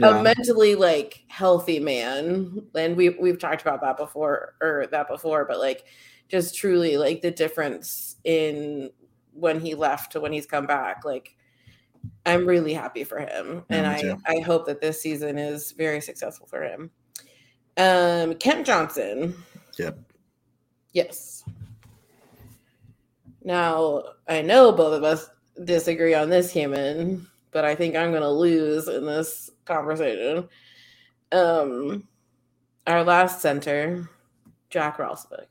a mentally like healthy man. And we we've talked about that before or that before, but like just truly like the difference in when he left to when he's come back. Like I'm really happy for him. Yeah, and I, too. I hope that this season is very successful for him. Um Kent Johnson. Yep. Yes. Now, I know both of us disagree on this human, but I think I'm going to lose in this conversation. Um, our last center, Jack Roslovic.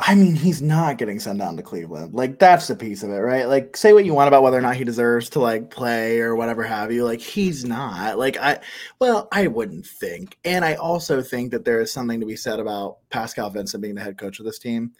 I mean, he's not getting sent down to Cleveland. Like that's the piece of it, right? Like say what you want about whether or not he deserves to like play or whatever have you. Like he's not. Like I well, I wouldn't think. And I also think that there is something to be said about Pascal Vincent being the head coach of this team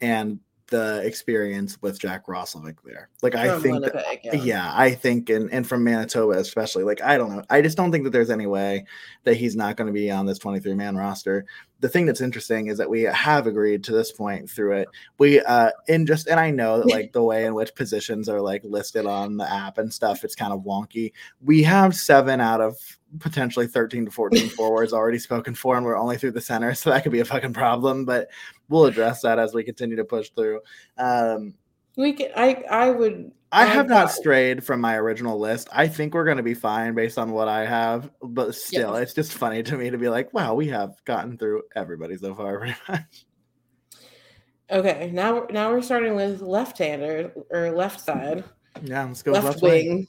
and the experience with Jack Roslovic there. Like I from think that Winnipeg, yeah. I think and and from Manitoba especially, like I don't know. I just don't think that there's any way that he's not going to be on this 23 man roster. The thing that's interesting is that we have agreed to this point through it. We uh in just and I know that like the way in which positions are like listed on the app and stuff, it's kind of wonky. We have seven out of potentially 13 to 14 forwards already spoken for, and we're only through the center, so that could be a fucking problem. But we'll address that as we continue to push through. Um We can, I, I would. I I have not strayed from my original list. I think we're going to be fine based on what I have, but still, Yes. it's just funny to me to be like, wow, we have gotten through everybody so far, pretty much. Okay, now now we're starting with left-hander or left side, Yeah, let's go left, left wing. wing.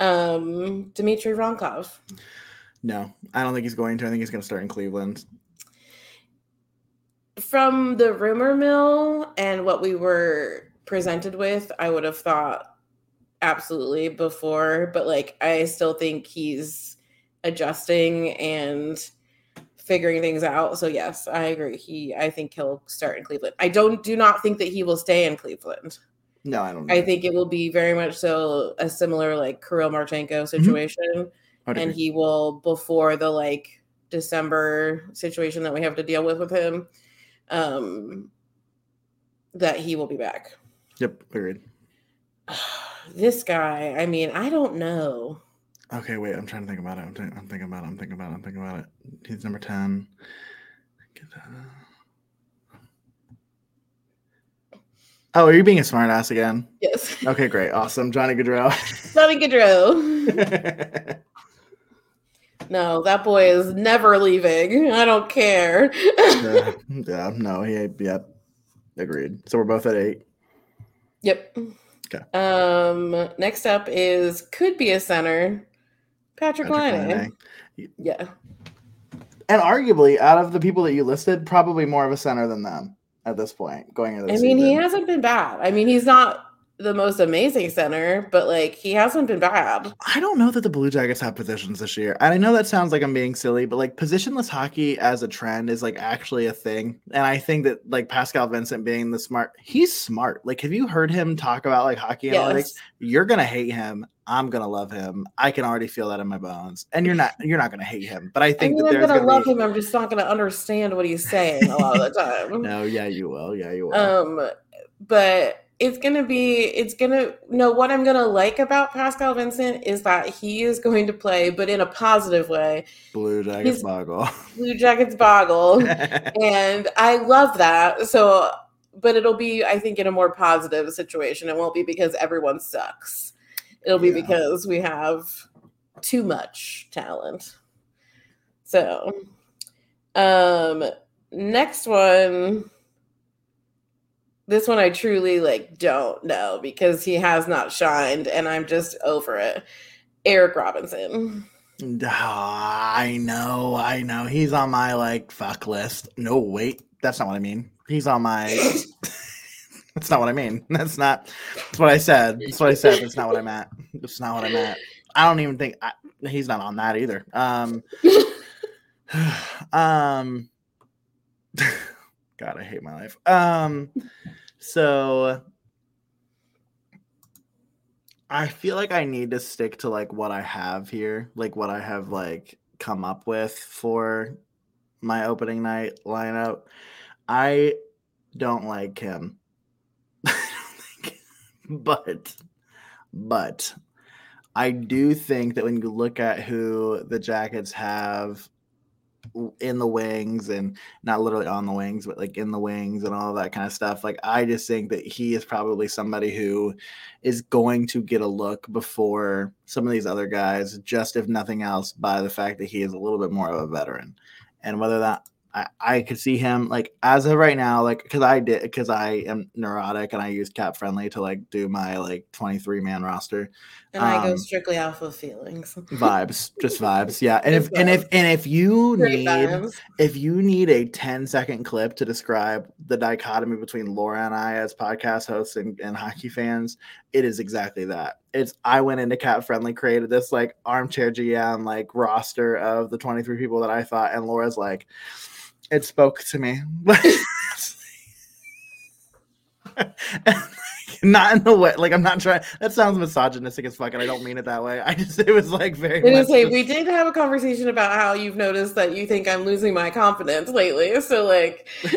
Um, Dmitri Voronkov. No, I don't think he's going to. I think he's going to start in Cleveland. From the rumor mill and what we were presented with, I would have thought absolutely before, but like I still think he's adjusting and figuring things out. So yes, I agree. He I think he'll start in Cleveland. I don't do not think that he will stay in Cleveland. No, I don't. I think it will be very much so a similar like Kirill Marchenko situation. I'd and he will before the like December situation that we have to deal with with him um that he will be back. Yep, agreed. this guy, I mean, I don't know. Okay, wait. I'm trying to think about it. I'm, think- I'm thinking about it. I'm thinking about it. I'm thinking about it. He's number ten. Get that. Oh, are you being a smartass again? Yes. Okay, great, awesome, Johnny Gaudreau. Johnny Gaudreau. No, that boy is never leaving. I don't care. yeah, yeah, no, he, yep, agreed. So we're both at eight. Yep. Okay. Um next up is could be a center. Patrik, Patrik. Yeah. and arguably, out of the people that you listed, probably more of a center than them at this point. Going into I mean, he hasn't been bad. I mean, he's not the most amazing center, but like he hasn't been bad. I don't know that the Blue Jackets have positions this year. And I know that sounds like I'm being silly, but like positionless hockey as a trend is like actually a thing. And I think that like Pascal Vincent being the smart, he's smart. Like, have you heard him talk about like hockey analytics? You're gonna hate him. I'm gonna love him. I can already feel that in my bones. And you're not you're not gonna hate him. But I I think mean, that I'm gonna, gonna, love be him. I'm just not gonna understand what he's saying a lot of the time. No, yeah, you will. Yeah, you will. Um, but it's gonna be it's gonna no what I'm gonna like about Pascal Vincent is that he is going to play, but in a positive way. Blue Jackets he's- boggle. Blue Jackets boggle. and I love that. So, but it'll be, I think, in a more positive situation. It won't be because everyone sucks. It'll be Yeah. because we have too much talent. So, um, next one. This one I truly like don't know because he has not shined and I'm just over it. Eric Robinson. Ah, I know, I know. He's on my like fuck list. No, wait, that's not what I mean. He's on my. that's not what I mean. That's not. That's what I said. That's what I said. That's not what I meant. That's not what I meant. I don't even think I, he's not on that either. Um. um. God, I hate my life. Um. So. I feel like I need to stick to like what I have here, like what I have like come up with for my opening night lineup. I don't like him. But but I do think that when you look at who the Jackets have in the wings and not literally on the wings, but like in the wings and all that kind of stuff, like I just think that he is probably somebody who is going to get a look before some of these other guys, just if nothing else, by the fact that he is a little bit more of a veteran. And whether that I, I could see him like as of right now, like because I did because I am neurotic and I use CapFriendly to like do my like 23 man roster And I go Um, strictly off of feelings. vibes, just vibes. Yeah. And if Just and if and if you Great need vibes. if you need a 10 second clip to describe the dichotomy between Laura and I as podcast hosts and, and hockey fans, it is exactly that. It's I went into CapFriendly, created this like armchair GM like roster of the 23 people that I thought, and Laura's like, it spoke to me. not in the way like I'm not trying that sounds misogynistic as fuck and I don't mean it that way. I just it was like very I gonna just- we did have a conversation about how you've noticed that you think I'm losing my confidence lately. So like,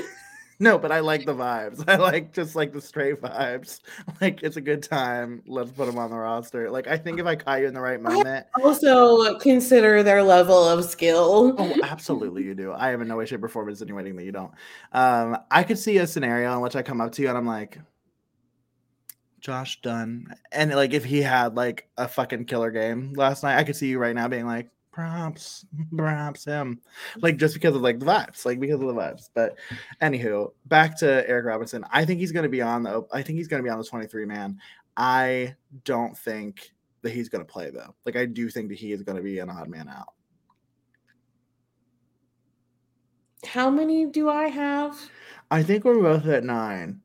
No, but I like the vibes. I like just like the straight vibes. Like it's a good time. Let's put them on the roster. Like I think if I caught you in the right moment, also consider their level of skill. oh, absolutely you do. I am in no way, shape, or form insinuating that you don't. Um, I could see a scenario in which I come up to you and I'm like, Josh Dunn, and like if he had like a fucking killer game last night, I could see you right now being like, perhaps perhaps him like just because of like the vibes like because of the vibes. But anywho back to eric robinson. I think he's going to be on the i think he's going to be on the 23 man. I don't think that he's going to play though. Like i do think that he is going to be an odd man out. How many do I have? i think we're both at nine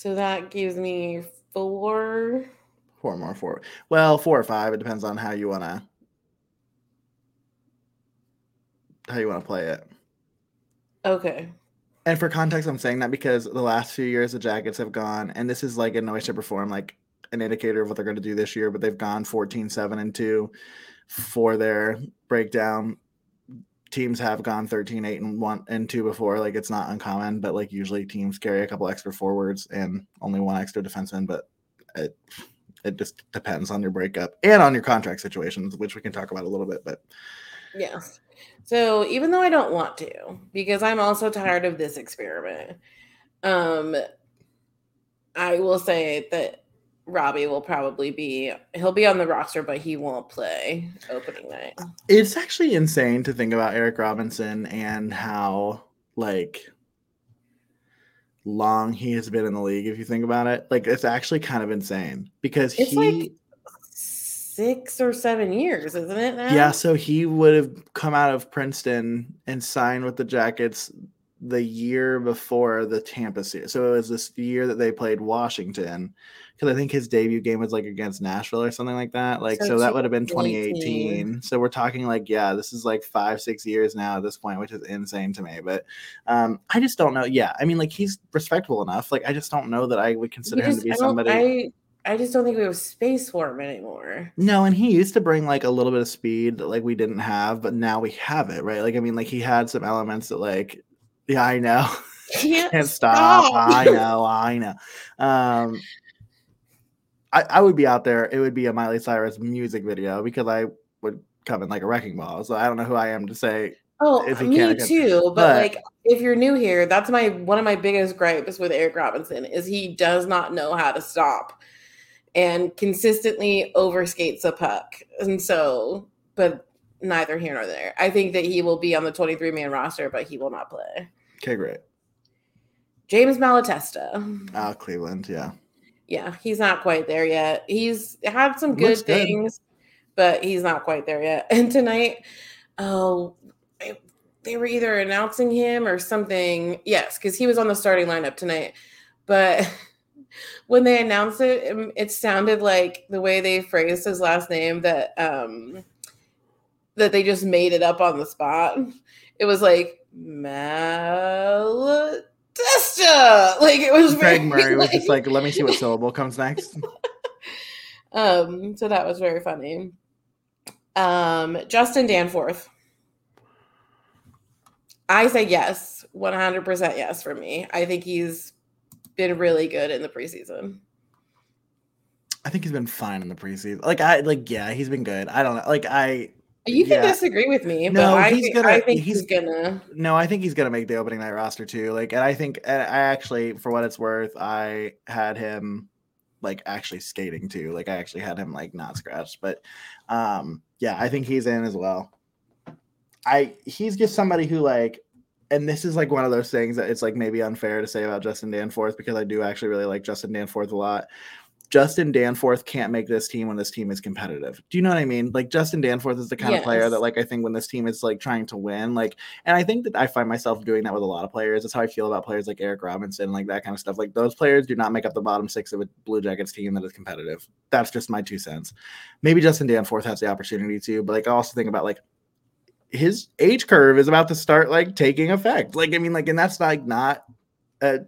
So that gives me four. four more four well four or five it depends on how you want to how you want to play it Okay. And for context, I'm saying that because the last few years the Jackets have gone, and this is like in no way, shape, or form like an indicator of what they're going to do this year, but they've gone 14, 7, and 2 for their breakdown. Teams have gone 13, 8, and 1 and 2 before. Like it's not uncommon, but like usually teams carry a couple extra forwards and only one extra defenseman, but it it just depends on your breakup and on your contract situations, which we can talk about a little bit. But Yes. So even though I don't want to, because I'm also tired of this experiment, um, I will say that Robbie will probably be he'll be on the roster, but he won't play opening night. It's actually insane to think about Eric Robinson and how like long he has been in the league if you think about it. Like it's actually kind of insane because It's he like six or seven years, isn't it? Now? yeah, so he would have come out of Princeton and signed with the Jackets the year before the Tampa series. So it was this year that they played Washington because I think his debut game was like against Nashville or something like that. Like so, So that would have been 2018. 2018. So we're talking like yeah, this is like 5 6 years now at this point, which is insane to me. But um I just don't know. Yeah, I mean like he's respectable enough. Like I just don't know that I would consider him to be I somebody I I just don't think we have space for him anymore. No, and he used to bring like a little bit of speed that like we didn't have, but now we have it, right? Like I mean, like he had some elements that like, yeah, I know, Can't, can't stop. I know, I know. Um, I I would be out there. It would be a Miley Cyrus music video because I would come in like a wrecking ball. So I don't know who I am to say. Oh, me too. But, But- like, if you're new here, that's my one of my biggest gripes with Eric Robinson is he does not know how to stop and consistently overskates a puck. And so, but neither here nor there. I think that he will be on the 23 man roster, but he will not play. Okay, great. James Malatesta. Uh, Cleveland, yeah. Yeah, he's not quite there yet. He's had some good Looks good. things, but he's not quite there yet. And tonight, oh, I- they were either announcing him or something. Yes, because he was on the starting lineup tonight. But when they announced it, um, it sounded like the way they phrased his last name that um that they just made it up on the spot. It was like Like it was Craig very, Murray was just like, let me see what syllable comes next. Um, so that was very funny. Um, Justin Danforth. I say yes, 100% yes for me. I think he's been really good in the preseason. I think he's been fine in the preseason. Like I like, yeah, he's been good. I don't know. Like I You can Yeah. disagree with me, but No, I, he's think- gonna- I think he's- he's, gonna. No, I think he's gonna make the opening night roster too. Like, and I think I actually, for what it's worth, I had him like actually skating too. Like, I actually had him like not scratched, but um, yeah, I think he's in as well. I he's just somebody who like, and this is like one of those things that it's like maybe unfair to say about Justin Danforth because I do actually really like Justin Danforth a lot. Justin Danforth can't make this team when this team is competitive. Do you know what I mean? Like Justin Danforth is the kind of player that like I think when this team is like trying to win, like and I think that I find myself doing that with a lot of players. That's how I feel about players like Eric Robinson, like that kind of stuff. Like those players do not make up the bottom six of a Blue Jackets team that is competitive. That's just my two cents. Maybe Justin Danforth has the opportunity to, but like I also think about like his age curve is about to start like taking effect. Like I mean, like, and that's like not uh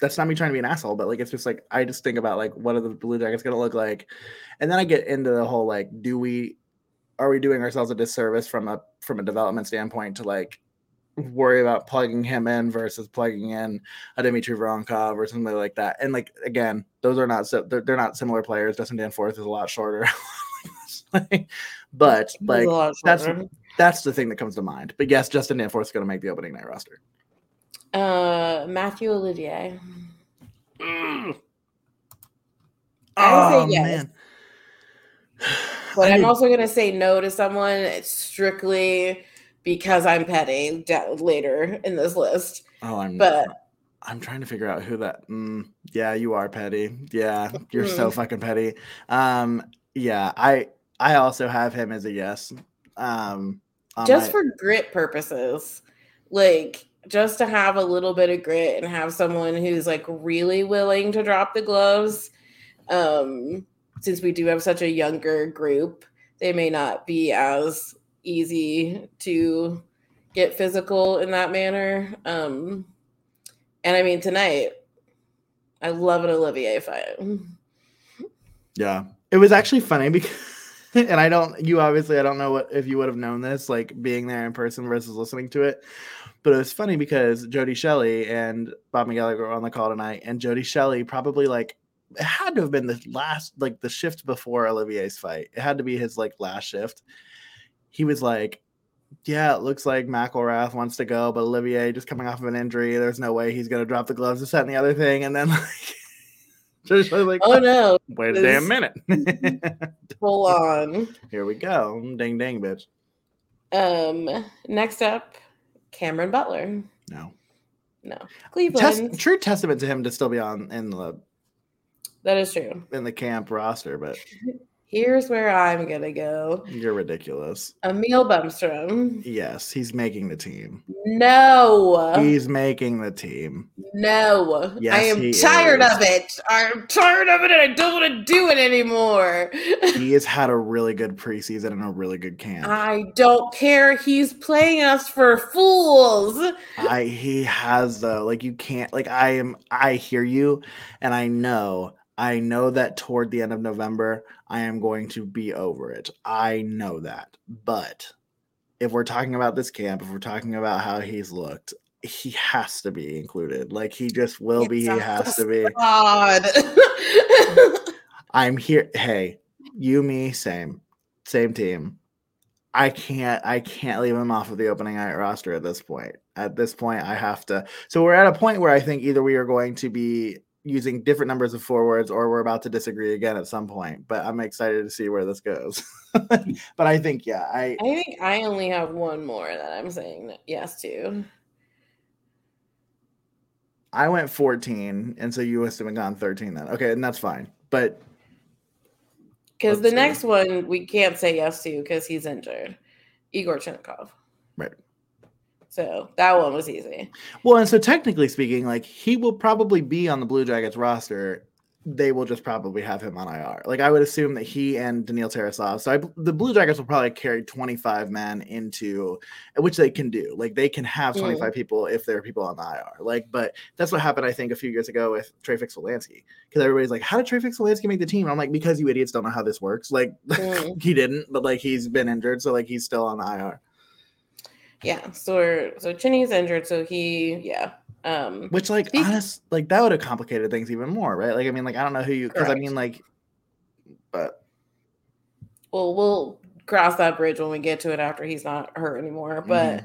that's not me trying to be an asshole, but like it's just like I just think about like what are the Blue Jackets gonna look like, and then I get into the whole like, do we are we doing ourselves a disservice from a from a development standpoint to like worry about plugging him in versus plugging in a Dimitri Voronkov or something like that? And like again, those are not so they're, they're not similar players. Justin Danforth is a lot shorter, but like that's that's the thing that comes to mind. But yes, Justin Danforth is going to make the opening night roster. Uh, Mathieu Olivier. I Oh say yes. man. But I I'm also gonna say no to someone strictly because I'm petty da- later in this list. Oh, I'm But I'm trying to figure out who that. Mm, yeah, you are petty. Yeah, you're so fucking petty. Um, yeah, I I also have him as a yes. Um, just my- for grit purposes, like just to have a little bit of grit and have someone who's like really willing to drop the gloves. Um, since we do have such a younger group, they may not be as easy to get physical in that manner. Um, and I mean, tonight, I love an Olivier fight. Yeah. It was actually funny because and I don't you obviously I don't know what if you would have known this, like being there in person versus listening to it. But it was funny because Jody Shelley and Bob McElligott were on the call tonight, and Jody Shelley probably like it had to have been the last like the shift before Olivier's fight. It had to be his like last shift. He was like, Yeah, it looks like McElrath wants to go, but Olivier just coming off of an injury. There's no way he's gonna drop the gloves, this, that, and the other thing. And then like Jody Shelley's like, Oh no, Wait a damn minute. hold on. Here we go. Ding ding, bitch. Um, next up, Cameron Butler. No. No, Test, Cleveland. true testament to him to still be on in the that is true. in the camp roster, but Here's where I'm gonna go. you're ridiculous. Emil Bemstrom. Yes, he's making the team. No, He's making the team. no. Yes, I am tired is. of it. I'm tired of it, and I don't want to do it anymore. He has had a really good preseason and a really good camp. I don't care. He's playing us for fools. I he has though. Like you can't like I am I hear you and I know I know that toward the end of November I am going to be over it. I know that. But if we're talking about this camp, if we're talking about how he's looked, he has to be included. Like he just will be, he has to oh be. God. I'm here. Hey, you, me, same, same team. I can't, I can't leave him off of the opening night roster at this point. At this point, I have to. So we're at a point where I think either we are going to be using different numbers of forwards, or we're about to disagree again at some point. But I'm excited to see where this goes. but I think, yeah, I I think I only have one more that I'm saying yes to. I went 14, and so you must have gone 13 then. Okay, and that's fine. But Because the next one we can't say yes to because he's injured. Igor Chinakhov. Right. So that one was easy. Well, and so technically speaking, like he will probably be on the Blue Jackets roster. They will just probably have him on IR. Like I would assume that he and Daniil Tarasov. So I, the Blue Jackets will probably carry 25 men into, which they can do. Like they can have Mm. 25 people if there are people on the IR. Like, but that's what happened, I think, a few years ago with Trey Fix-Wolansky. Because everybody's like, "How did Trey Fix-Wolansky make the team?" I'm like, "Because you idiots don't know how this works." Like Mm. he didn't, but like he's been injured, so like he's still on the IR. Yeah. So so Chinny's injured. So he yeah. Um Which, like, honest, like that would have complicated things even more, right? Like, I mean, like, I don't know who you, because I mean, like, but well we'll cross that bridge when we get to it after he's not hurt anymore. But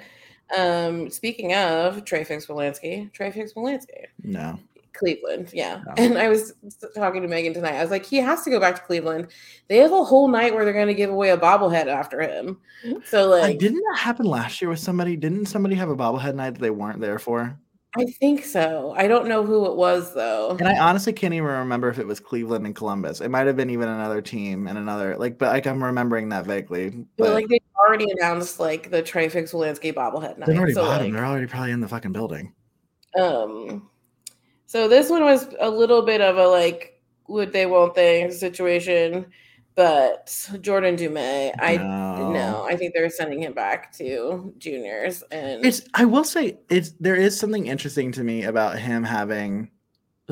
um speaking of Trey Fix Wolansky, Trey Fix Wolansky. no, Cleveland, yeah. No. And I was talking to Megan tonight. I was like, he has to go back to Cleveland. They have a whole night where they're going to give away a bobblehead after him. So, like, like, didn't that happen last year with somebody? Didn't somebody have a bobblehead night that they weren't there for? I think so. I don't know who it was though. And I honestly can't even remember if it was Cleveland and Columbus. It might have been even another team and another, like, but like I'm remembering that vaguely. But But like they already announced like the Trey Fix Wolansky bobblehead night. they've already so, bought like, them. They're already probably in the fucking building. um, so this one was a little bit of a like would they won't they situation, but Jordan Dumais, I No. no, I think they're sending him back to juniors and It's I will say it's there is something interesting to me about him having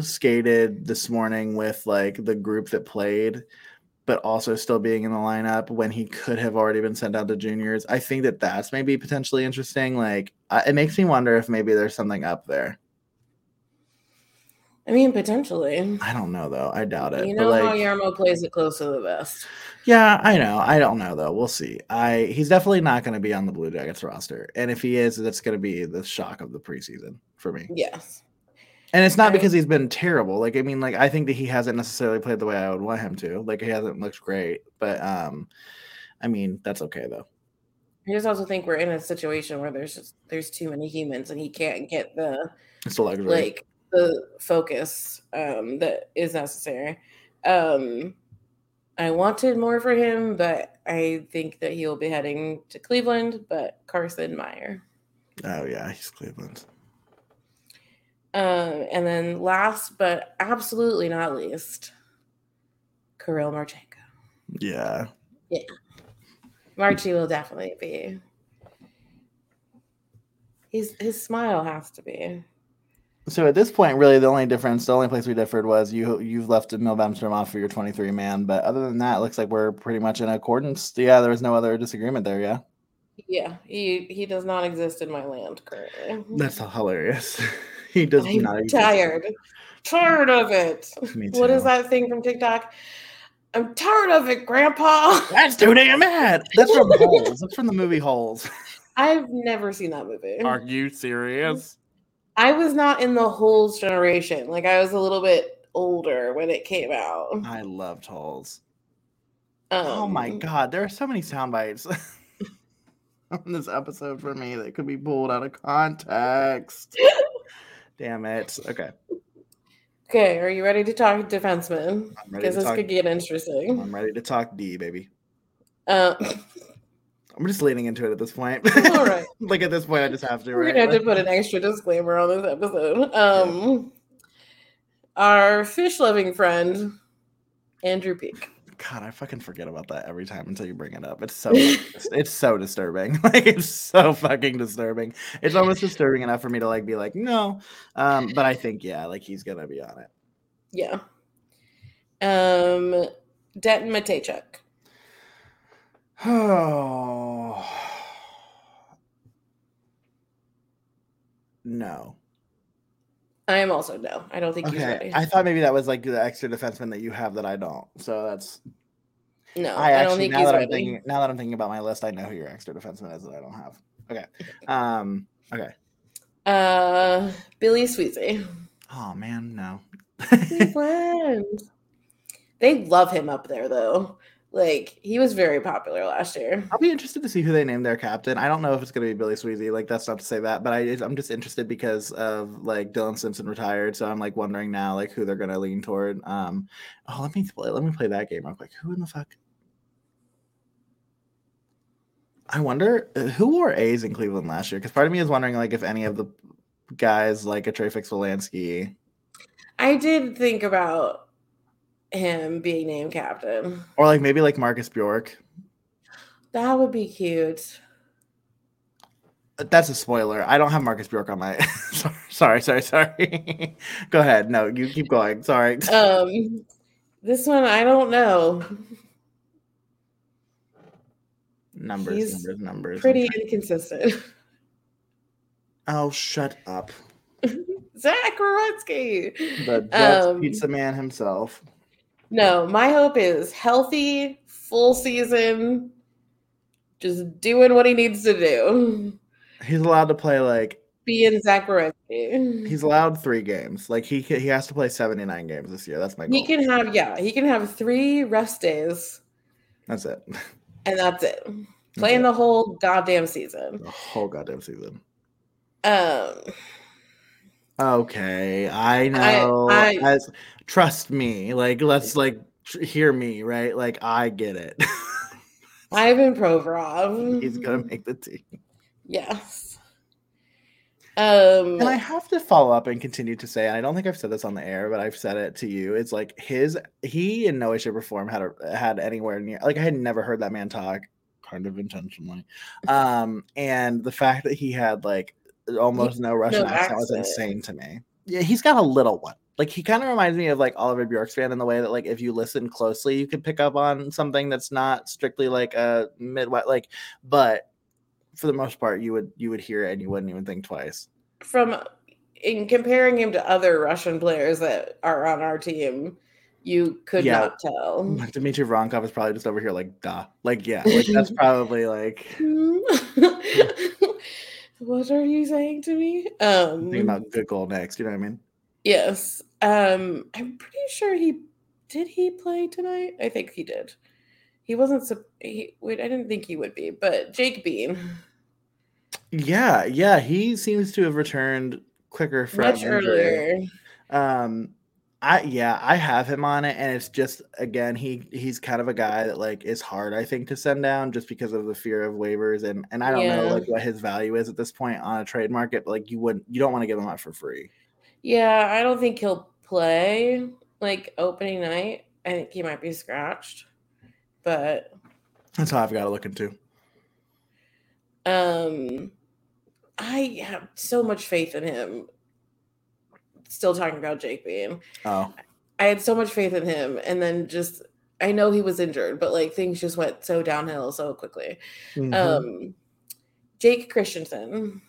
skated this morning with like the group that played but also still being in the lineup when he could have already been sent out to juniors. I think that that's maybe potentially interesting. Like it makes me wonder if maybe there's something up there. I mean, potentially. I don't know though. I doubt it. You but, know how like, Jarmo plays it close to the vest. Yeah, I know. I don't know though. We'll see. I he's definitely not going to be on the Blue Jackets roster, and if he is, that's going to be the shock of the preseason for me. Yes. And it's not because he's been terrible. Like I mean, like I think that he hasn't necessarily played the way I would want him to. Like he hasn't looked great, but um, I mean that's okay though. I just also think we're in a situation where there's just there's too many humans and he can't get the It's a luxury. like the focus um that is necessary. Um I wanted more for him, but I think that he'll be heading to Cleveland, but Carson Meyer. oh yeah, he's Cleveland. Um, and then last but absolutely not least, Kirill Marchenko. Yeah, Yeah. Marchi will definitely be. He's his smile has to be. So at this point, really, the only difference, the only place we differed was you you've left Mil Bemstrom off for your 23 man. But other than that, it looks like we're pretty much in accordance. Yeah, there was no other disagreement there. Yeah, Yeah, he he does not exist in my land currently. that's hilarious. he does I'm not. exist. tired. Tired of it. Me What is that thing from TikTok? I'm tired of it, Grandpa. That's too damn mad. That's from Holes. That's from the movie Holes. I've never seen that movie. Are you serious? I was not in the whole generation. Like I was a little bit older when it came out. I loved Holes. Um, oh my god, there are so many sound bites on this episode for me that could be pulled out of context. Damn it. Okay. Okay, are you ready to talk defenseman? Because this talk. could get interesting. I'm ready to talk D, baby. Uh, I'm just leaning into it at this point. all right, like at this point, I just have to. we're Right? gonna have to put an extra disclaimer on this episode. Um, our fish-loving friend Andrew Peeke. God, I fucking forget about that every time until you bring it up. It's so it's so disturbing. Like it's so fucking disturbing. It's almost disturbing enough for me to like be like, no. Um, but I think yeah, like he's gonna be on it. Yeah. Um, Denton Mateychuk. Oh no. I am also no. I don't think he's Okay. ready. I thought maybe that was like the extra defenseman that you have that I don't. So that's no, I I, don't actually think now he's that I'm thinking now that I'm thinking about my list, I know who your extra defenseman is that I don't have. Okay. Um okay. Uh, Billy Sweezey. Oh man, no. They love him up there though. Like he was very popular last year. I'll be interested to see who they name their captain. I don't know if it's going to be Billy Sweezey. Like that's not to say that, but I I'm just interested because of like Dillon Simpson retired, so I'm like wondering now like who they're going to lean toward. Um, oh, let me play. Let me play that game real quick. Who in the fuck? I wonder uh, who wore A's in Cleveland last year. Because part of me is wondering like if any of the guys like a Trey Fix-Wolansky I did think about him being named captain. or like maybe like Marcus Bjork. That would be cute. That's a spoiler. I don't have Marcus Bjork on my. sorry, sorry, sorry. Go ahead. No, you keep going. Sorry. Um, this one I don't know. numbers, he's numbers, numbers. Pretty inconsistent. Oh, shut up. Zach Werenski. The Um, pizza man himself. No, my hope is healthy, full season, just doing what he needs to do. He's allowed to play like Being Zach Werenski. he's allowed three games. Like he he has to play seventy nine games this year. That's my goal. He can have yeah, he can have three rest days, That's it. and that's it. Playing it. the whole goddamn season. The whole goddamn season. Um, Okay, I know. I- As- trust me. Like let's like tr- hear me. Right. Like I get it. Ivan Provorov. he's gonna make the team. Yes. Um, And I have to follow up and continue to say, and I don't think I've said this on the air, but I've said it to you. It's like his he in no way, shape, or form had a, had anywhere near like I had never heard that man talk, kind of intentionally. Um, and the fact that he had like almost no Russian accent was insane to me. Yeah, he's got a little one. Like he kind of reminds me of like Oliver Bjorkstrand in the way that like if you listen closely, you could pick up on something that's not strictly like a midwest like, but for the most part, you would you would hear it and you wouldn't even think twice. from in comparing him to other Russian players that are on our team, you could Yeah. not tell. Dmitri Voronkov is probably just over here like duh. Like yeah, like that's probably like what are you saying to me? Um, thinking about good goal next. You know what I mean? Yes. Um, I'm pretty sure he did he play tonight? I think he did. He wasn't he wait, I didn't think he would be, but Jake Bean. Yeah, yeah, he seems to have returned quicker from Much injury. earlier. Um I yeah, I have him on it, and it's just again he he's kind of a guy that like is hard I think to send down just because of the fear of waivers and and I don't know like what his value is at this point on a trade market. But like you wouldn't you don't want to give him up for free. Yeah, I don't think he'll play like opening night. I think he might be scratched. But That's how I've got to look into. um I have so much faith in him. Still talking about Jake Bean. Oh, I had so much faith in him and then just I know he was injured, but like things just went so downhill so quickly. Mhm. Um Jake Christiansen,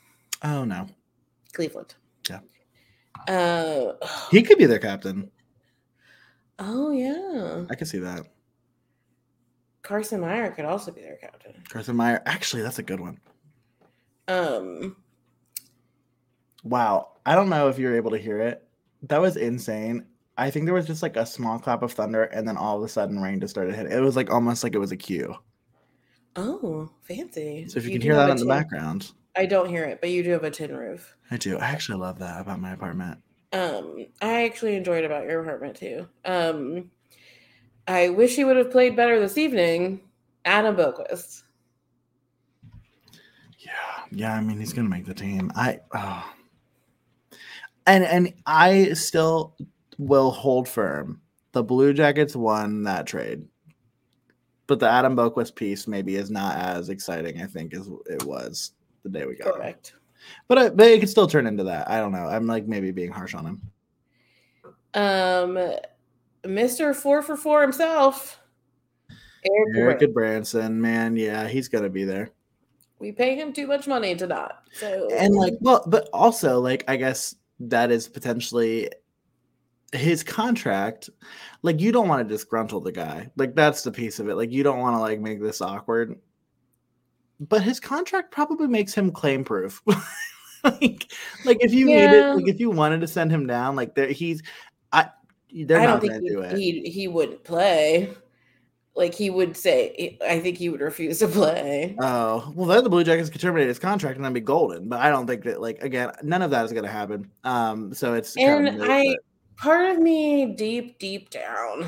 oh no, Cleveland. Yeah. Uh he could be their captain. oh yeah. I could see that. Carson Meyer could also be their captain. Carson Meyer. Actually, that's a good one. Um Wow. I don't know if you're able to hear it. That was insane. I think there was just like a small clap of thunder, and then all of a sudden rain just started hitting. It was like almost like it was a cue. oh fancy. So if you, You can hear that in the background, I don't hear it, but you do have a tin roof. I do. I actually love that about my apartment. Um, I actually enjoyed about your apartment too. Um, I wish he would have played better this evening. Adam Boqvist. Yeah, yeah. I mean, he's gonna make the team. I oh. And and I still will hold firm. The Blue Jackets won that trade, but the Adam Boqvist piece maybe is not as exciting. I think as it was the day we got. Correct. But I, but it could still turn into that. I don't know. I'm like maybe being harsh on him. Um, Mr. Four for Four himself. Eric Eric Gordon. Branson, man, yeah, he's gonna be there. We pay him too much money to not. So And like, well, but also like, I guess that is potentially his contract. Like, you don't want to disgruntle the guy. Like, that's the piece of it. Like, you don't want to like make this awkward. But his contract probably makes him claim proof. like, like if you Yeah. needed, like if you wanted to send him down, like there, he's, I, they're I not don't think do he, he he wouldn't play. Like he would say, I think he would refuse to play. Oh well, then the Blue Jackets could terminate his contract and then be golden. But I don't think that, like, again, none of that is going to happen. Um, so it's kind of And I, but- part of me, deep deep down,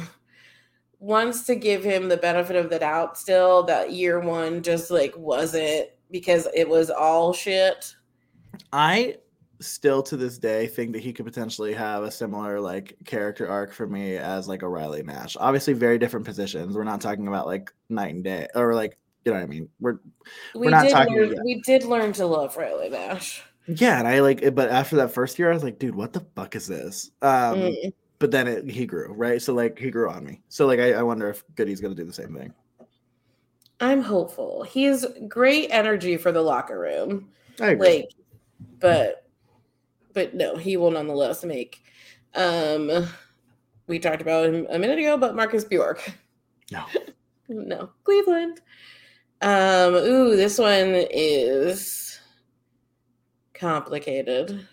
wants to give him the benefit of the doubt. Still, that year one just like wasn't because it was all shit. I still to this day think that he could potentially have a similar like character arc for me as like a Riley Nash. Obviously, very different positions. We're not talking about like night and day, or like you know what I mean. We're we're not talking learn, we did learn to love Riley Nash. yeah, and I like it. But after that first year, I was like, dude, what the fuck is this? Um, Mm. but then it, he grew right. So like he grew on me. So like I, I wonder if Goody's going to do the same thing. I'm hopeful. He's great energy for the locker room. I agree. like but but no he will nonetheless make um we talked about him a minute ago but marcus bjork no. no cleveland um ooh this one is complicated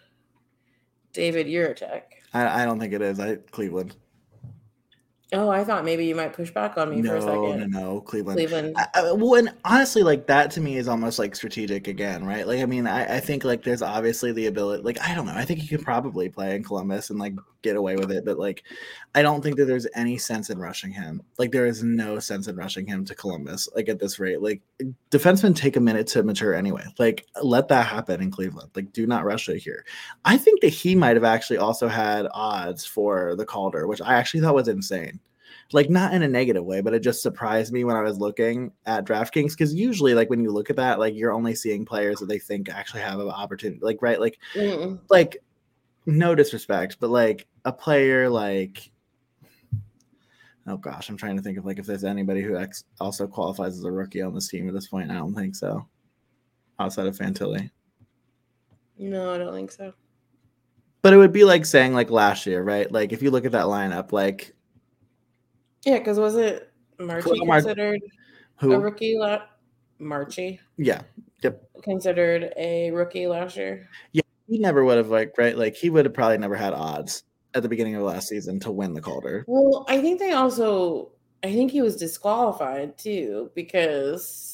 david Jiricek. I, I don't think it is. I Cleveland. Oh i thought maybe you might push back on me for a No, second no, no, Cleveland. cleveland I, I, well, and honestly, like that to me is almost like strategic again, right? Like, I mean, I, I think like there's obviously the ability, like, I don't know, I think he could probably play in Columbus and like get away with it, but like, I don't think that there's any sense in rushing him. Like, there is no sense in rushing him to Columbus, like at this rate. Like, defensemen take a minute to mature anyway. Like, let that happen in Cleveland. Like, do not rush it here. I think that he might have actually also had odds for the Calder, which I actually thought was insane like not in a negative way, but it just surprised me when I was looking at DraftKings because usually, like when you look at that, like you're only seeing players that they think actually have an opportunity. Like right, like Mm. like no disrespect, but like a player like oh gosh, I'm trying to think of like if there's anybody who ex- also qualifies as a rookie on this team at this point. I don't think so. Outside of Fantilli. no i don't think so But it would be like saying like last year, right? Like if you look at that lineup, like yeah because was it marchie Cool, considered who? a rookie la- marchie yeah, considered a rookie last year Yeah, he never would have like right like he would have probably never had odds at the beginning of last season to win the Calder. Well, I think they also I think he was disqualified too because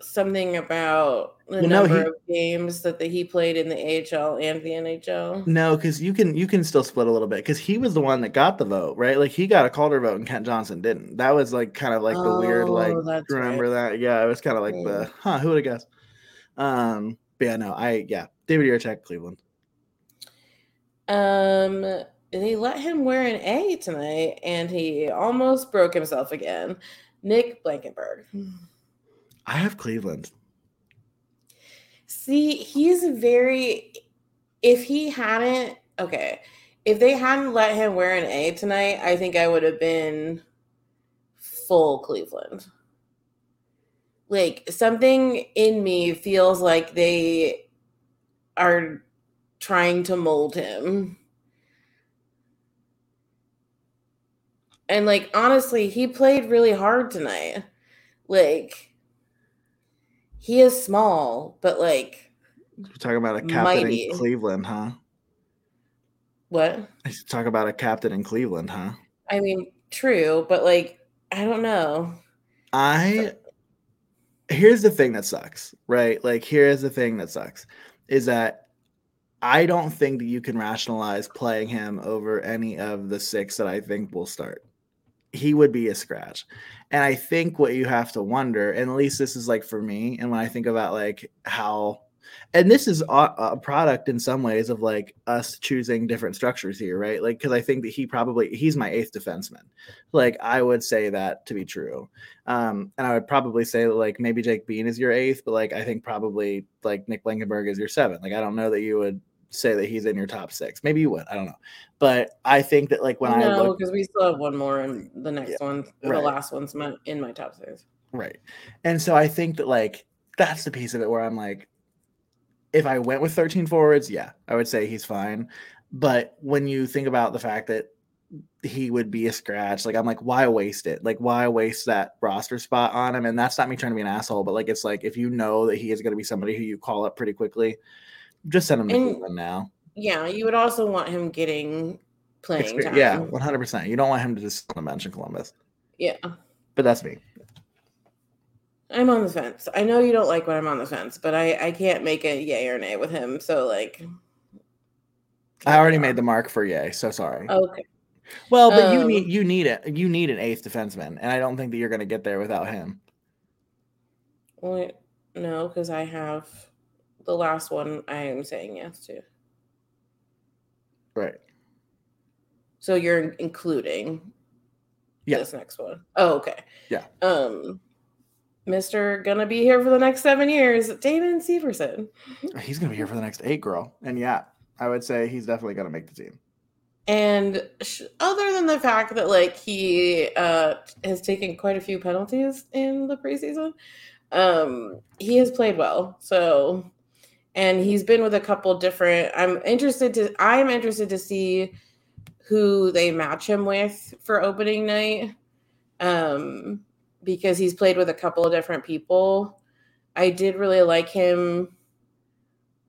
something about the Well, no, number he- of games that the, he played in the AHL and the NHL. No, because you can you can still split a little bit because he was the one that got the vote, right? Like he got a Calder vote and Kent Johnson didn't. That was like kind of like the weird like Oh, remember that? Yeah, it was kind of like Yeah. the huh, who would have guessed? Um, but yeah, no, I yeah, David Jiricek, Cleveland. Um, they let him wear an A tonight, and he almost broke himself again. Nick Blankenburg. I have Cleveland. See, he's very. If he hadn't, okay, if they hadn't let him wear an A tonight, I think I would have been full Cleveland. Like something in me feels like they are trying to mold him. And like honestly, he played really hard tonight. Like he is small, but like We're talking about a captain Mighty. in Cleveland, huh? what? I Talk about a captain in Cleveland, huh? I mean, true, but like I don't know. I here's the thing that sucks, right? Like here's the thing that sucks is that I don't think that you can rationalize playing him over any of the six that I think will start. He would be a scratch. And I think what you have to wonder, and at least this is like for me, and when I think about like how and this is a, a product in some ways of like us choosing different structures here, right? Like, because I think that he probably he's my eighth defenseman. Like, I would say that to be true. Um, and I would probably say that like maybe Jake Bean is your eighth, but like I think probably like Nick Blankenburg is your seventh. Like, I don't know that you would say that he's in your top six. Maybe you would. I don't know. But I think that like when I no, because we still have one more, and the next one, right. the last one's my, in my top six. Right. And so I think that like that's the piece of it where I'm like, if I went with 13 forwards, yeah, I would say he's fine. But when you think about the fact that he would be a scratch, like I'm like, why waste it? Like, why waste that roster spot on him? And that's not me trying to be an asshole, but like it's like if you know that he is going to be somebody who you call up pretty quickly, just send him to And- Cleveland now. Yeah, you would also want him getting playing time. Yeah, 100. percent You don't want him to just sit on the Columbus. yeah. But that's me. I'm on the fence. I know you don't like when I'm on the fence, but I I can't make a yay or nay with him. So like, I already made the mark for yay. So sorry. okay. Well, but you Um, need you need it. You need an eighth defenseman, and I don't think that you're going to get there without him. Wait, no, because I have the last one. I am saying yes to. Right. So you're including Yeah. this next one. Oh, okay. Yeah. Um, Mister gonna be here for the next seven years. Damon Severson. He's to be here for the next eight, girl. And yeah, I would say he's definitely to make the team. And sh- other than the fact that like he uh, has taken quite a few penalties in the preseason, um, he has played well. So, and he's been with a couple different. I'm interested to. I'm interested to see who they match him with for opening night, um, because he's played with a couple of different people. I did really like him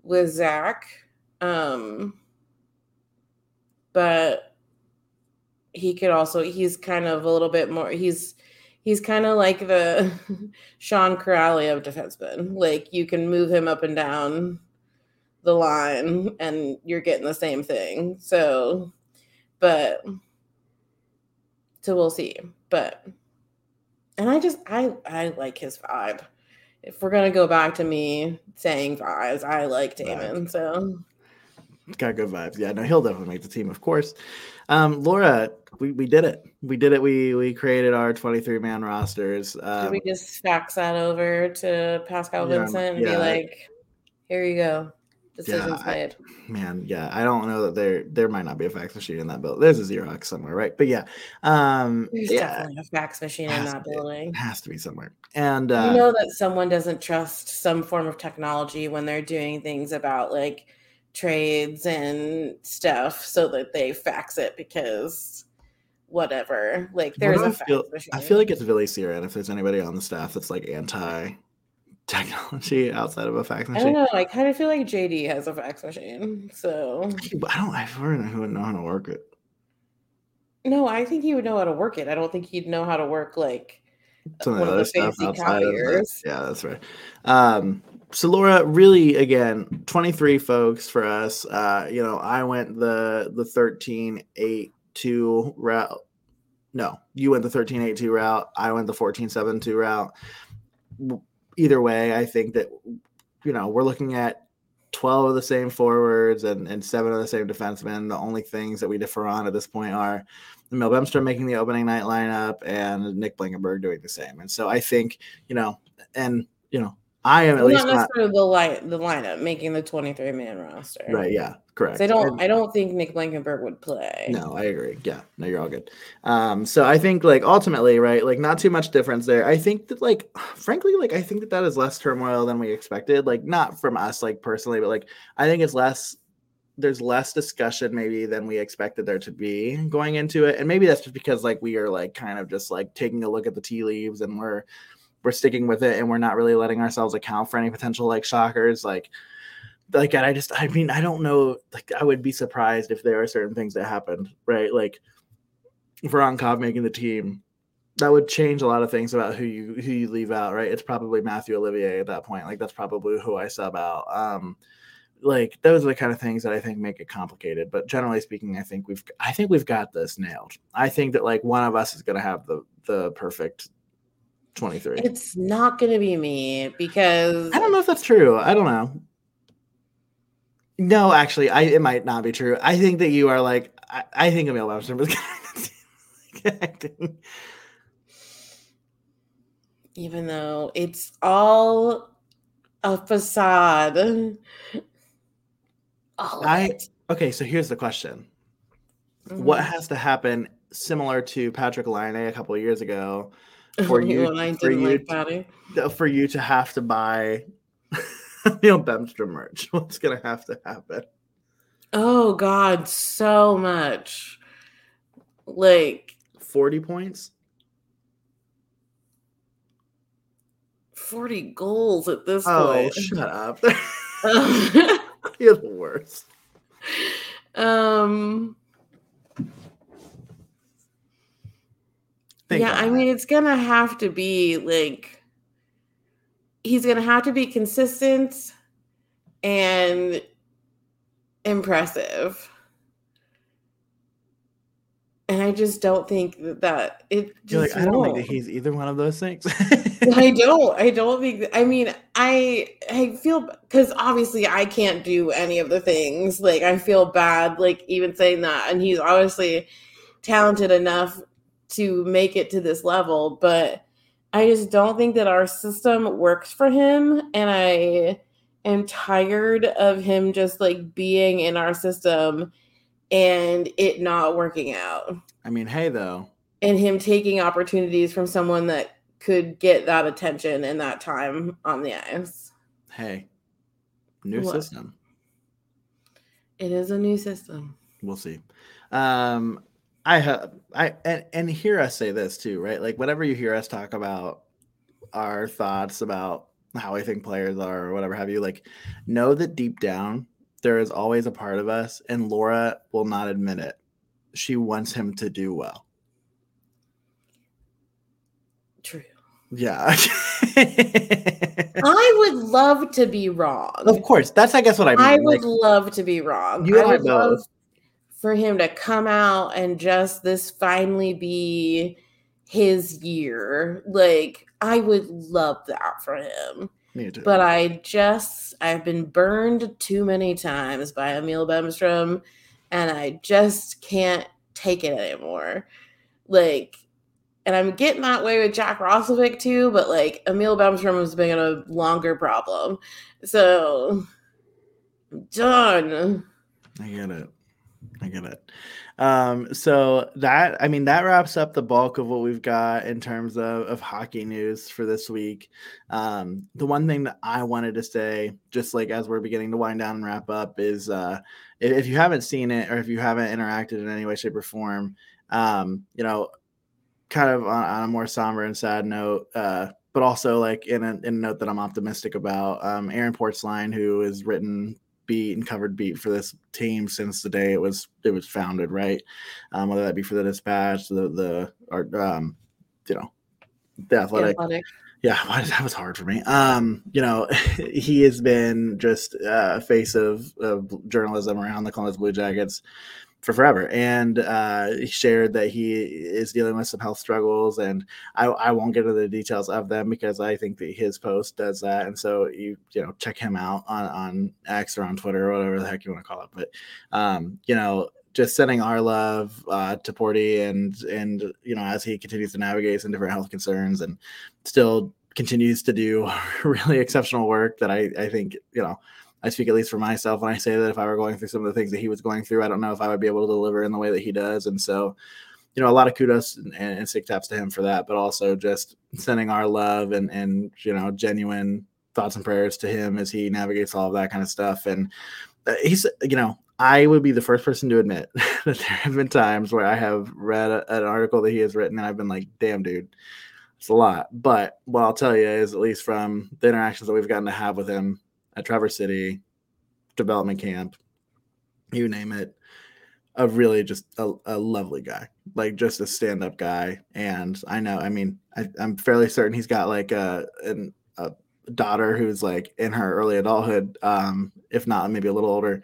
with Zach. Um, but he could also he's kind of a little bit more he's he's kind of like the Sean Kuraly of defensemen. Like you can move him up and down the line and you're getting the same thing. So but so we'll see. But and I just I I like his vibe. If we're gonna go back to me saying vibes, I like Damon. So Got good vibes. Yeah, no, he'll definitely make the team, of course. Um, Laura, we, we did it. We did it. We we created our 23 man rosters. Should Um, we just fax that over to Pascal Yeah, Vincent and yeah. be like, "Here you go, decisions I- made." man, yeah, I don't know that there there might not be a fax machine in that building. There's a Xerox somewhere, right? But yeah, um, There's yeah, definitely a fax machine in that be. building. it has to be somewhere. And uh, you know that someone doesn't trust some form of technology when they're doing things about like trades and stuff, so that they fax it because whatever. Like there's do a I fax feel, machine. I feel like it's Billy Siren if there's anybody on the staff that's like anti technology outside of a fax machine. I don't know. I kind of feel like JD has a fax machine. So I don't. I don't know who would know how to work it. no, I think he would know how to work it. I don't think he'd know how to work like Some of one the of other the stuff fancy outside of yeah, that's right. Um, so Laura, really, again, twenty three folks for us. Uh, you know, I went the the thirteen eight two route. No, you went the thirteen eight two route. I went the fourteen seven two route. Either way, I think that you know we're looking at 12 of the same forwards and, and seven of the same defensemen. The only things that we differ on at this point are Emil Bemstrom making the opening night lineup and Nick Blankenburg doing the same. And so I think, you know, and, you know, I am at least not not, necessarily the line, the lineup making the twenty three man roster. right. Yeah, correct. I don't. And- I don't think Nick Blankenburg would play. No, I agree. Yeah, no, you're all good. Um, so I think like ultimately, right, like not too much difference there. I think that like, frankly, like I think that that is less turmoil than we expected. Like not from us, like personally, but like I think it's less. There's less discussion maybe than we expected there to be going into it, and maybe that's just because like we are like kind of just like taking a look at the tea leaves and we're we're sticking with it and we're not really letting ourselves account for any potential like shockers like like and I just I mean I don't know like I would be surprised if there are certain things that happened right? Like Voronkov making the team that would change a lot of things about who you who you leave out right? It's probably Mathieu Olivier at that point like that's probably who I sub out. Um like those are the kind of things that I think make it complicated but generally speaking I think we've I think we've got this nailed. I think that like one of us is going to have the the perfect 23 It's not going to be me because I don't know if that's true. I don't know. No, actually, I it might not be true. I think that you are like I, I think Emil Webster was acting. even though it's all a facade. All I-. Okay, so here's the question: What Mhm. has to happen similar to Patrik Laine a couple of years ago for you for you like Patty. for you to have to buy Emil Bemstrom merch? What's gonna have to happen? Oh God, so much. Like Forty points? 40 goals at this Oh, point. Oh, shut up! You're the worst. um Think yeah, I that. mean it's gonna have to be like he's gonna have to be consistent and impressive. And I just don't think that, that it You're like, I don't think that he's either one of those things. I don't. I don't think. I mean, I I feel because obviously I can't do any of the things. Like I feel bad, like even saying that. And he's obviously talented enough to make it to this level, but I just don't think that our system works for him. And I am tired of him just like being in our system and it not working out I mean, hey, though, and him taking opportunities from someone that could get that attention and that time on the ice. hey, new What? system. It is a new system. We'll see. Um, I have, I and, and hear us say this too, right? Like, whenever you hear us talk about our thoughts about how we think players are or whatever have you, like, know that deep down there is always a part of us, and Laura will not admit it. She wants him to do well. True. Yeah. I would love to be wrong. of course, that's I guess what I mean. I like, would love to be wrong. You I I would love both. For him to come out and just this finally be his year. Like I would love that for him. me too. But I just I've been burned too many times by Emil Bemstrom and I just can't take it anymore. Like and I'm getting that way with Jack Roslovic too, but like Emil Bemstrom has been a longer problem. So I'm done. I get it. I get it. Um, so that I mean that wraps up the bulk of what we've got in terms of, of hockey news for this week. Um, the one thing that I wanted to say, just like as we're beginning to wind down and wrap up, is uh, if, you haven't seen it or if you haven't interacted in any way, shape, or form, um, you know, kind of on, on a more somber and sad note, uh, but also like in a, in a note that I'm optimistic about. Um, Aaron Portzline, who has written beat and covered beat for this team since the day it was it was founded, right? Um, whether that be for the Dispatch, the the or um, you know, the Athletic. The athletic. Yeah, that was hard for me. Um, you know, he has been just a face of, of journalism around the Columbus Blue Jackets for forever. And uh, he shared that he is dealing with some health struggles, and I, I won't get into the details of them because I think that his post does that. And so you you know check him out on on X or on Twitter or whatever the heck you want to call it. But um, you know. Just sending our love uh, to Porty and and you know as he continues to navigate some different health concerns and still continues to do really exceptional work that I I think you know I speak at least for myself when I say that if I were going through some of the things that he was going through, I don't know if I would be able to deliver in the way that he does. And so, you know, a lot of kudos and, and sick taps to him for that, but also just sending our love and, and, you know, genuine thoughts and prayers to him as he navigates all of that kind of stuff. And uh, he's, you know, I would be the first person to admit that there have been times where I have read a, an article that he has written and I've been like, damn, dude, it's a lot. But what I'll tell you is, at least from the interactions that we've gotten to have with him at Traverse City, development camp, you name it. A really just a, a lovely guy, like just a stand up guy. And I know, I mean, I, am fairly certain he's got like a, an, a daughter who's like in her early adulthood, um, if not maybe a little older.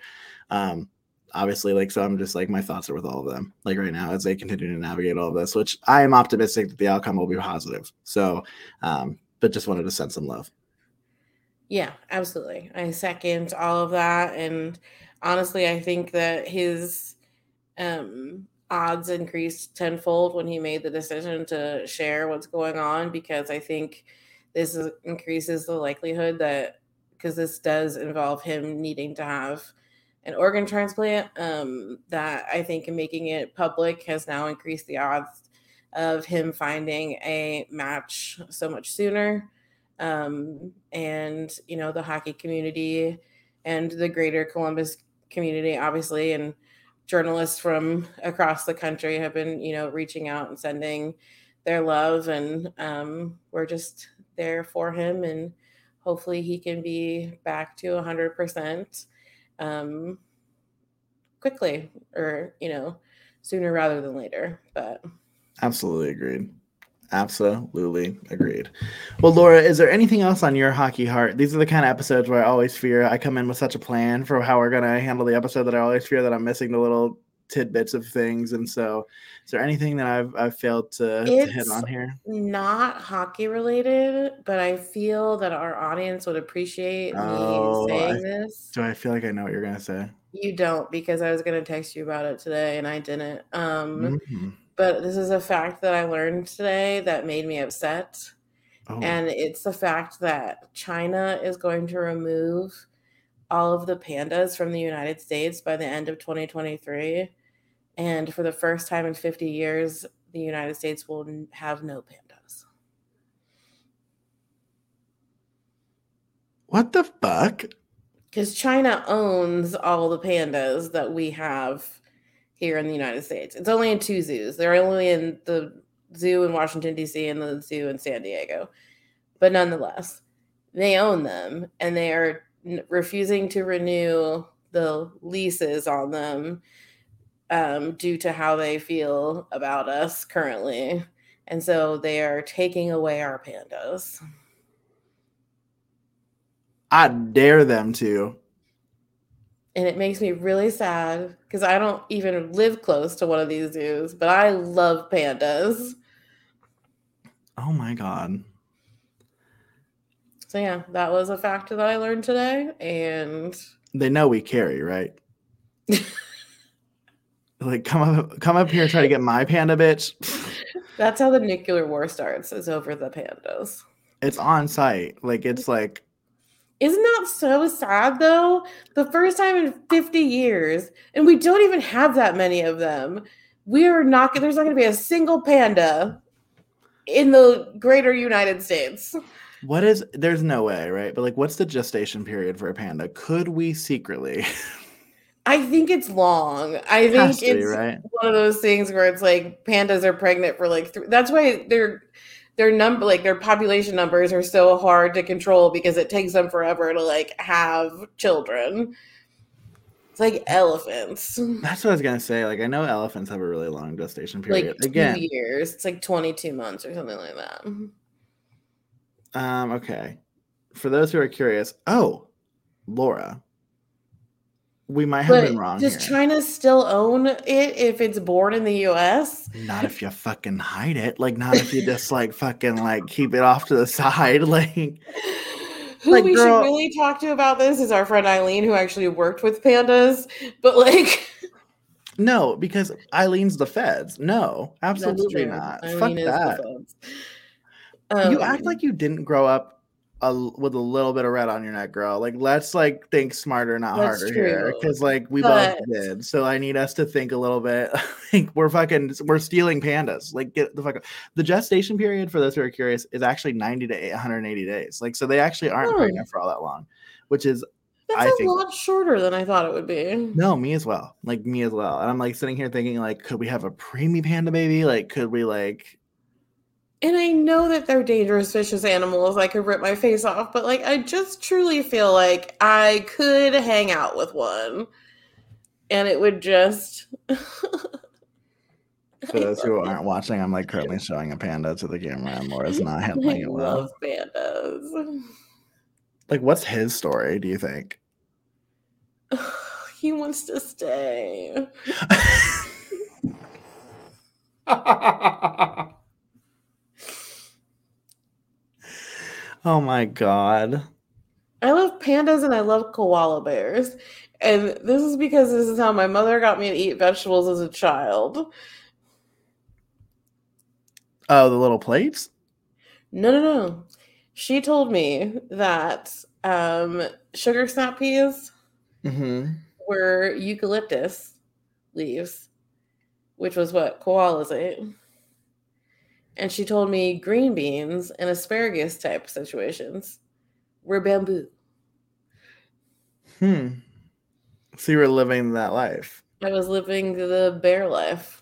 Um, obviously, like, so I'm just like, my thoughts are with all of them, like right now, as they continue to navigate all of this, which I am optimistic that the outcome will be positive. So, um, but just wanted to send some love. Yeah, absolutely. I second all of that. And honestly, I think that his um, odds increased tenfold when he made the decision to share what's going on because I think this is, increases the likelihood that because this does involve him needing to have an organ transplant um, that I think making it public has now increased the odds of him finding a match so much sooner um, and you know the hockey community and the greater Columbus community, obviously, and journalists from across the country have been you know reaching out and sending their love, and um, we're just there for him, and hopefully he can be back to hundred um, percent quickly, or you know sooner rather than later. But absolutely agreed. Absolutely agreed. Well, Laura, is there anything else on your hockey heart? These are the kind of episodes where I always fear I come in with such a plan for how we're going to handle the episode that I always fear that I'm missing the little tidbits of things. And so, is there anything that I've, I've failed to, to hit on here? Not hockey related, but I feel that our audience would appreciate oh, me saying I, this. Do I feel like I know what you're going to say? You don't, because I was going to text you about it today and I didn't. Um, mm-hmm but this is a fact that I learned today that made me upset. Oh. And it's the fact that China is going to remove all of the pandas from the United States by the end of 2023. And for the first time in 50 years, the United States will have no pandas. What the fuck? Because China owns all the pandas that we have here in the United States. It's only in two zoos. They're only in the zoo in Washington D.C. and the zoo in San Diego, but nonetheless, they own them and they are refusing to renew the leases on them um, due to how they feel about us currently. And so they are taking away our pandas. I dare them to and it makes me really sad because I don't even live close to one of these zoos, but I love pandas. Oh my god. So yeah, that was a fact that I learned today and they know we carry, right? like come up come up here and try to get my panda bitch. That's how the nuclear war starts, is over the pandas. It's on site. Like it's like isn't that so sad though? The first time in 50 years, and we don't even have that many of them. We are not there's not gonna be a single panda in the greater United States. What is there's no way, right? But like what's the gestation period for a panda? Could we secretly? I think it's long. I think it's be, right? one of those things where it's like pandas are pregnant for like. That's why they're their number like their population numbers are so hard to control because it takes them forever to like have children. It's like elephants. That's what I was gonna say. Like I know elephants have a really long gestation period. Like two Again, years. It's like 22 months or something like that. um, okay. For those who are curious, oh, Laura, we might have But been wrong does here. China still own it if it's born in the US? not if you fucking hide it. Like not if you just like fucking like keep it off to the side. Like Who Like, we girl- should really talk to about this is our friend Eileen, who actually worked with pandas. But like, no, because Eileen's the feds. No, absolutely not. Eileen Fuck that. feds. you act Um, like you didn't grow up a, with a little bit of red on your neck, girl. Like, let's like think smarter, not That's harder here, because like we But- both did. So I need us to think a little bit. like we're fucking, we're stealing pandas. Like, get the fuck. Up. The gestation period for those who are curious is actually ninety to 180 days. Like, so they actually aren't Hmm. pregnant for all that long, which is that's I a think- lot shorter than I thought it would be. no, me as well. Like me as well. And I'm like sitting here thinking, like, could we have a preemie panda baby? Like, could we like? And I know that they're dangerous, vicious animals. I could rip my face off, but like, I just truly feel like I could hang out with one, and it would just. For those who aren't watching, I'm like currently showing a panda to the camera, and Laura's not I handling it well. I love pandas. Like, what's his story? Do you think? he wants to stay. oh my god. I love pandas and I love koala bears. And this is because this is how my mother got me to eat vegetables as a child. Oh, the little plates. No, no, no. She told me that um, sugar snap peas Mm-hmm. were eucalyptus leaves, which was what koalas ate. And she told me green beans and asparagus type situations were bamboo. Hmm. So you were living that life. I was living the bear life.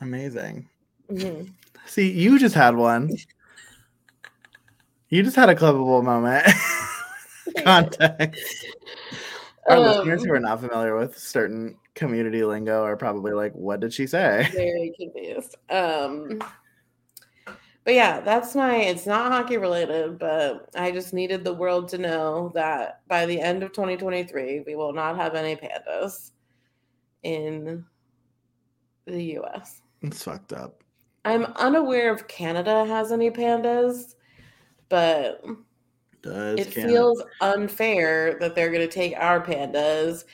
Amazing. Mhm. See, you just had one. You just had a clippable moment. Context. Our listeners who Um, are not familiar with certain community lingo are probably like, "What did she say?" very confused. Um, but yeah, that's my. It's not hockey related, but I just needed the world to know that by the end of 2023, we will not have any pandas in the U.S. It's fucked up. I'm unaware if Canada has any pandas, but Does it Canada- feels unfair that they're going to take our pandas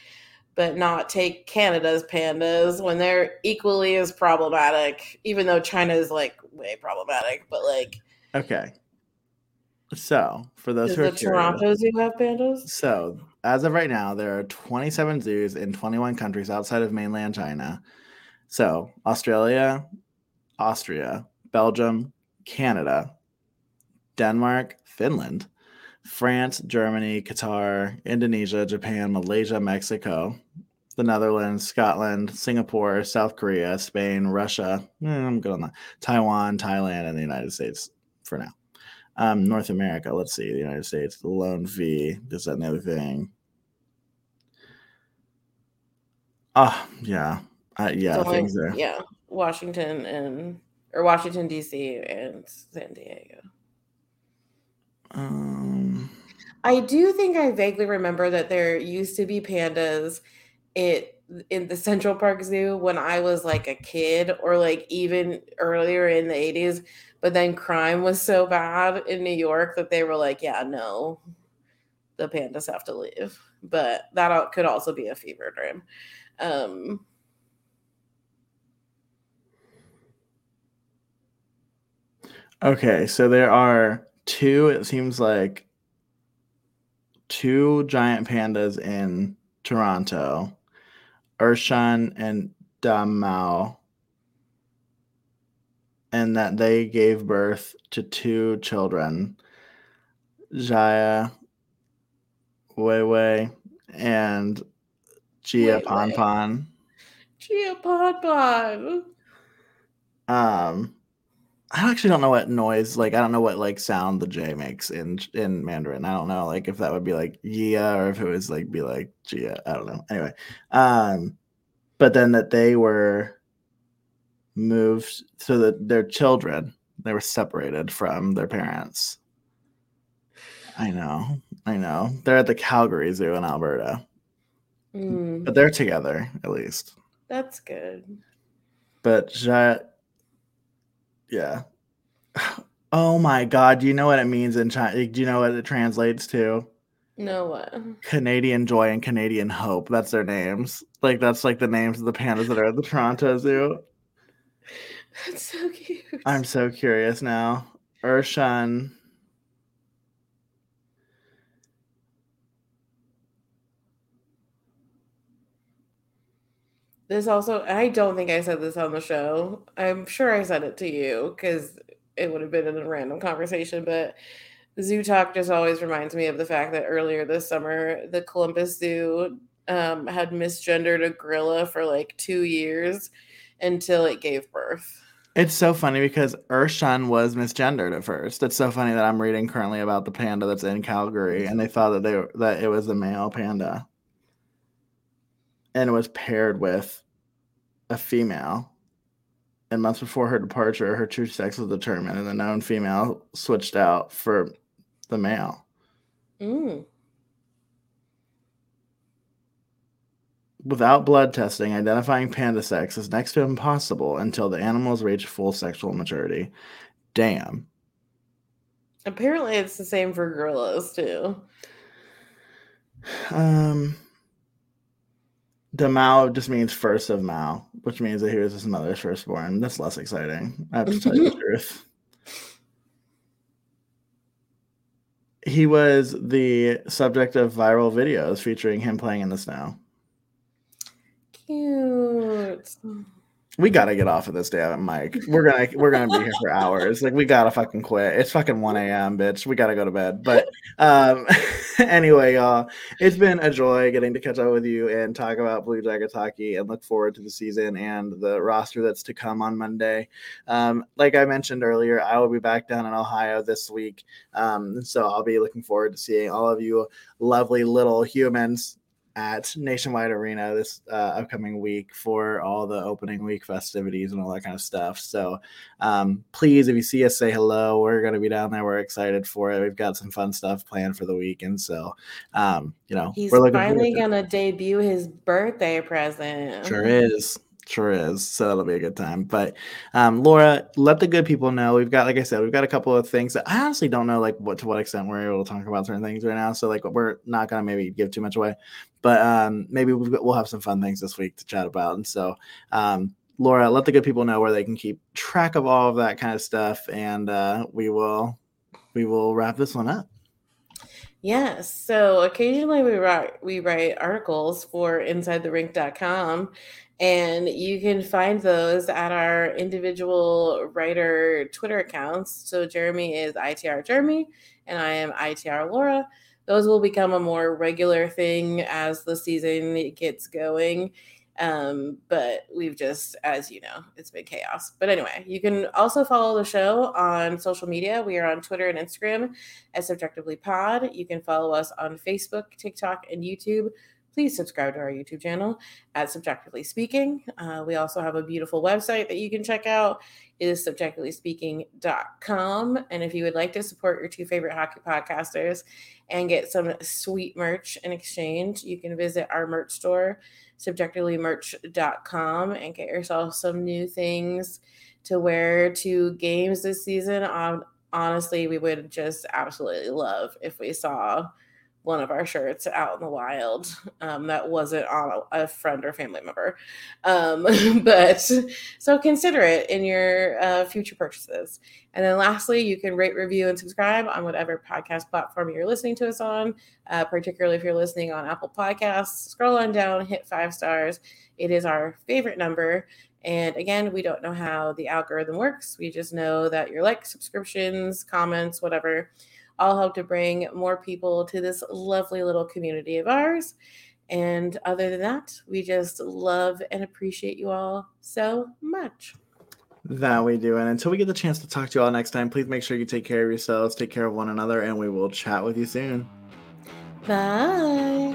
but not take canada's pandas when they're equally as problematic even though china is like way problematic but like okay? So, for those who are the toronto zoo have pandas So, as of right now, there are 27 zoos in 21 countries outside of mainland China. So, Australia, Austria, Belgium, Canada, Denmark, Finland, France, Germany, Qatar, Indonesia, Japan, Malaysia, Mexico, the Netherlands, Scotland, Singapore, South Korea, Spain, Russia. eh, I'm good on that. Taiwan, Thailand, and the United States for now. Um, North America, let's see, the United States, the lone V, this, that, and the other thing. Ah, yeah. Uh, yeah, It's only- things there. yeah washington and or washington dc and san diego Um, I do think I vaguely remember that there used to be pandas it in the Central Park Zoo when I was like a kid or like even earlier in the 80s but then crime was so bad in New York that they were like yeah no the pandas have to leave. But that could also be a fever dream. Um okay, so there are two, it seems like two giant pandas in Toronto, Urshan and Damao, and that they gave birth to two children, Jaya Weiwei and Gia. Ponpon. Gia Pod Um, I actually don't know what noise like I don't know what like sound the J makes in in Mandarin. I don't know like if that would be like yeah or if it was like be like Gia. I don't know. Anyway, um, but then that they were moved so that their children they were separated from their parents. I know, I know. They're at the Calgary Zoo in Alberta, Mm, but they're together at least. that's good. But yeah. Oh my god, do you know what it means in China? Do you know what it translates to? No what? Canadian Joy and Canadian Hope. That's their names. Like that's like the names of the pandas that are at the Toronto Zoo. That's so cute. I'm so curious now. Urshan. This also, I don't think I said this on the show. I'm sure I said it to you because it would have been in a random conversation, but Zoo Talk just always reminds me of the fact that earlier this summer, the Columbus Zoo um, had misgendered a gorilla for like two years until it gave birth. It's so funny because Urshan was misgendered at first. It's so funny that I'm reading currently about the panda that's in Calgary, and they thought that they that it was a male panda, and it was paired with a female. And months before her departure, her true sex was determined, and the known female switched out for the male. Mm. Without blood testing, identifying panda sex is next to impossible until the animals reach full sexual maturity. Damn. Apparently, it's the same for gorillas too. Um, the Mao just means first of Mao, which means that he was his mother's firstborn. That's less exciting. I have to tell you the truth. He was the subject of viral videos featuring him playing in the snow. Cute. We gotta get off of this damn mic. We're gonna we're gonna be here for hours. Like we gotta fucking quit. It's fucking 1 a.m. bitch. We gotta go to bed. But um anyway, y'all, it's been a joy getting to catch up with you and talk about Blue Jackets hockey and look forward to the season and the roster that's to come on Monday. Um, like I mentioned earlier, I will be back down in Ohio this week. Um, so I'll be looking forward to seeing all of you lovely little humans at Nationwide Arena this uh, upcoming week for all the opening week festivities and all that kind of stuff. So um, please, if you see us, say hello. We're going to be down there. We're excited for it. We've got some fun stuff planned for the weekend. So, um, you know, He's we're looking finally forward to debut his birthday present. Sure is. Sure is. So that'll be a good time. But um, Laura, let the good people know. We've got, like I said, we've got a couple of things that I honestly don't know, like what to what extent we're able to talk about certain things right now. So like we're not gonna maybe give too much away, but um, maybe got, we'll have some fun things this week to chat about. And so, um, Laura, let the good people know where they can keep track of all of that kind of stuff, and uh, we will we will wrap this one up. Yes. So occasionally we write we write articles for InsideTheRink.com, and you can find those at our individual writer Twitter accounts. So Jeremy is ITR Jeremy, and I am ITR Laura. Those will become a more regular thing as the season gets going. Um, but we've just, as you know, it's been chaos. But anyway, you can also follow the show on social media. We are on Twitter and Instagram at CBJectively Pod. You can follow us on Facebook, TikTok, and YouTube. Please subscribe to our YouTube channel at CBJectively Speaking. Uh, we also have a beautiful website that you can check out. It is cbjectivelyspeaking.com. And if you would like to support your two favorite hockey podcasters and get some sweet merch in exchange, you can visit our merch store, cbjectivelymerch.com, and get yourself some new things to wear to games this season. Um, honestly, we would just absolutely love if we saw one of our shirts out in the wild um, that wasn't on a, a friend or family member. Um, but so consider it in your uh, future purchases. And then lastly, you can rate, review, and subscribe on whatever podcast platform you're listening to us on, uh, particularly if you're listening on Apple Podcasts. Scroll on down, hit five stars. It is our favorite number. And again, we don't know how the algorithm works. We just know that your likes, subscriptions, comments, whatever, all help to bring more people to this lovely little community of ours. And other than that, we just love and appreciate you all so much. That we do. And until we get the chance to talk to you all next time, please make sure you take care of yourselves, take care of one another, and we will chat with you soon. Bye.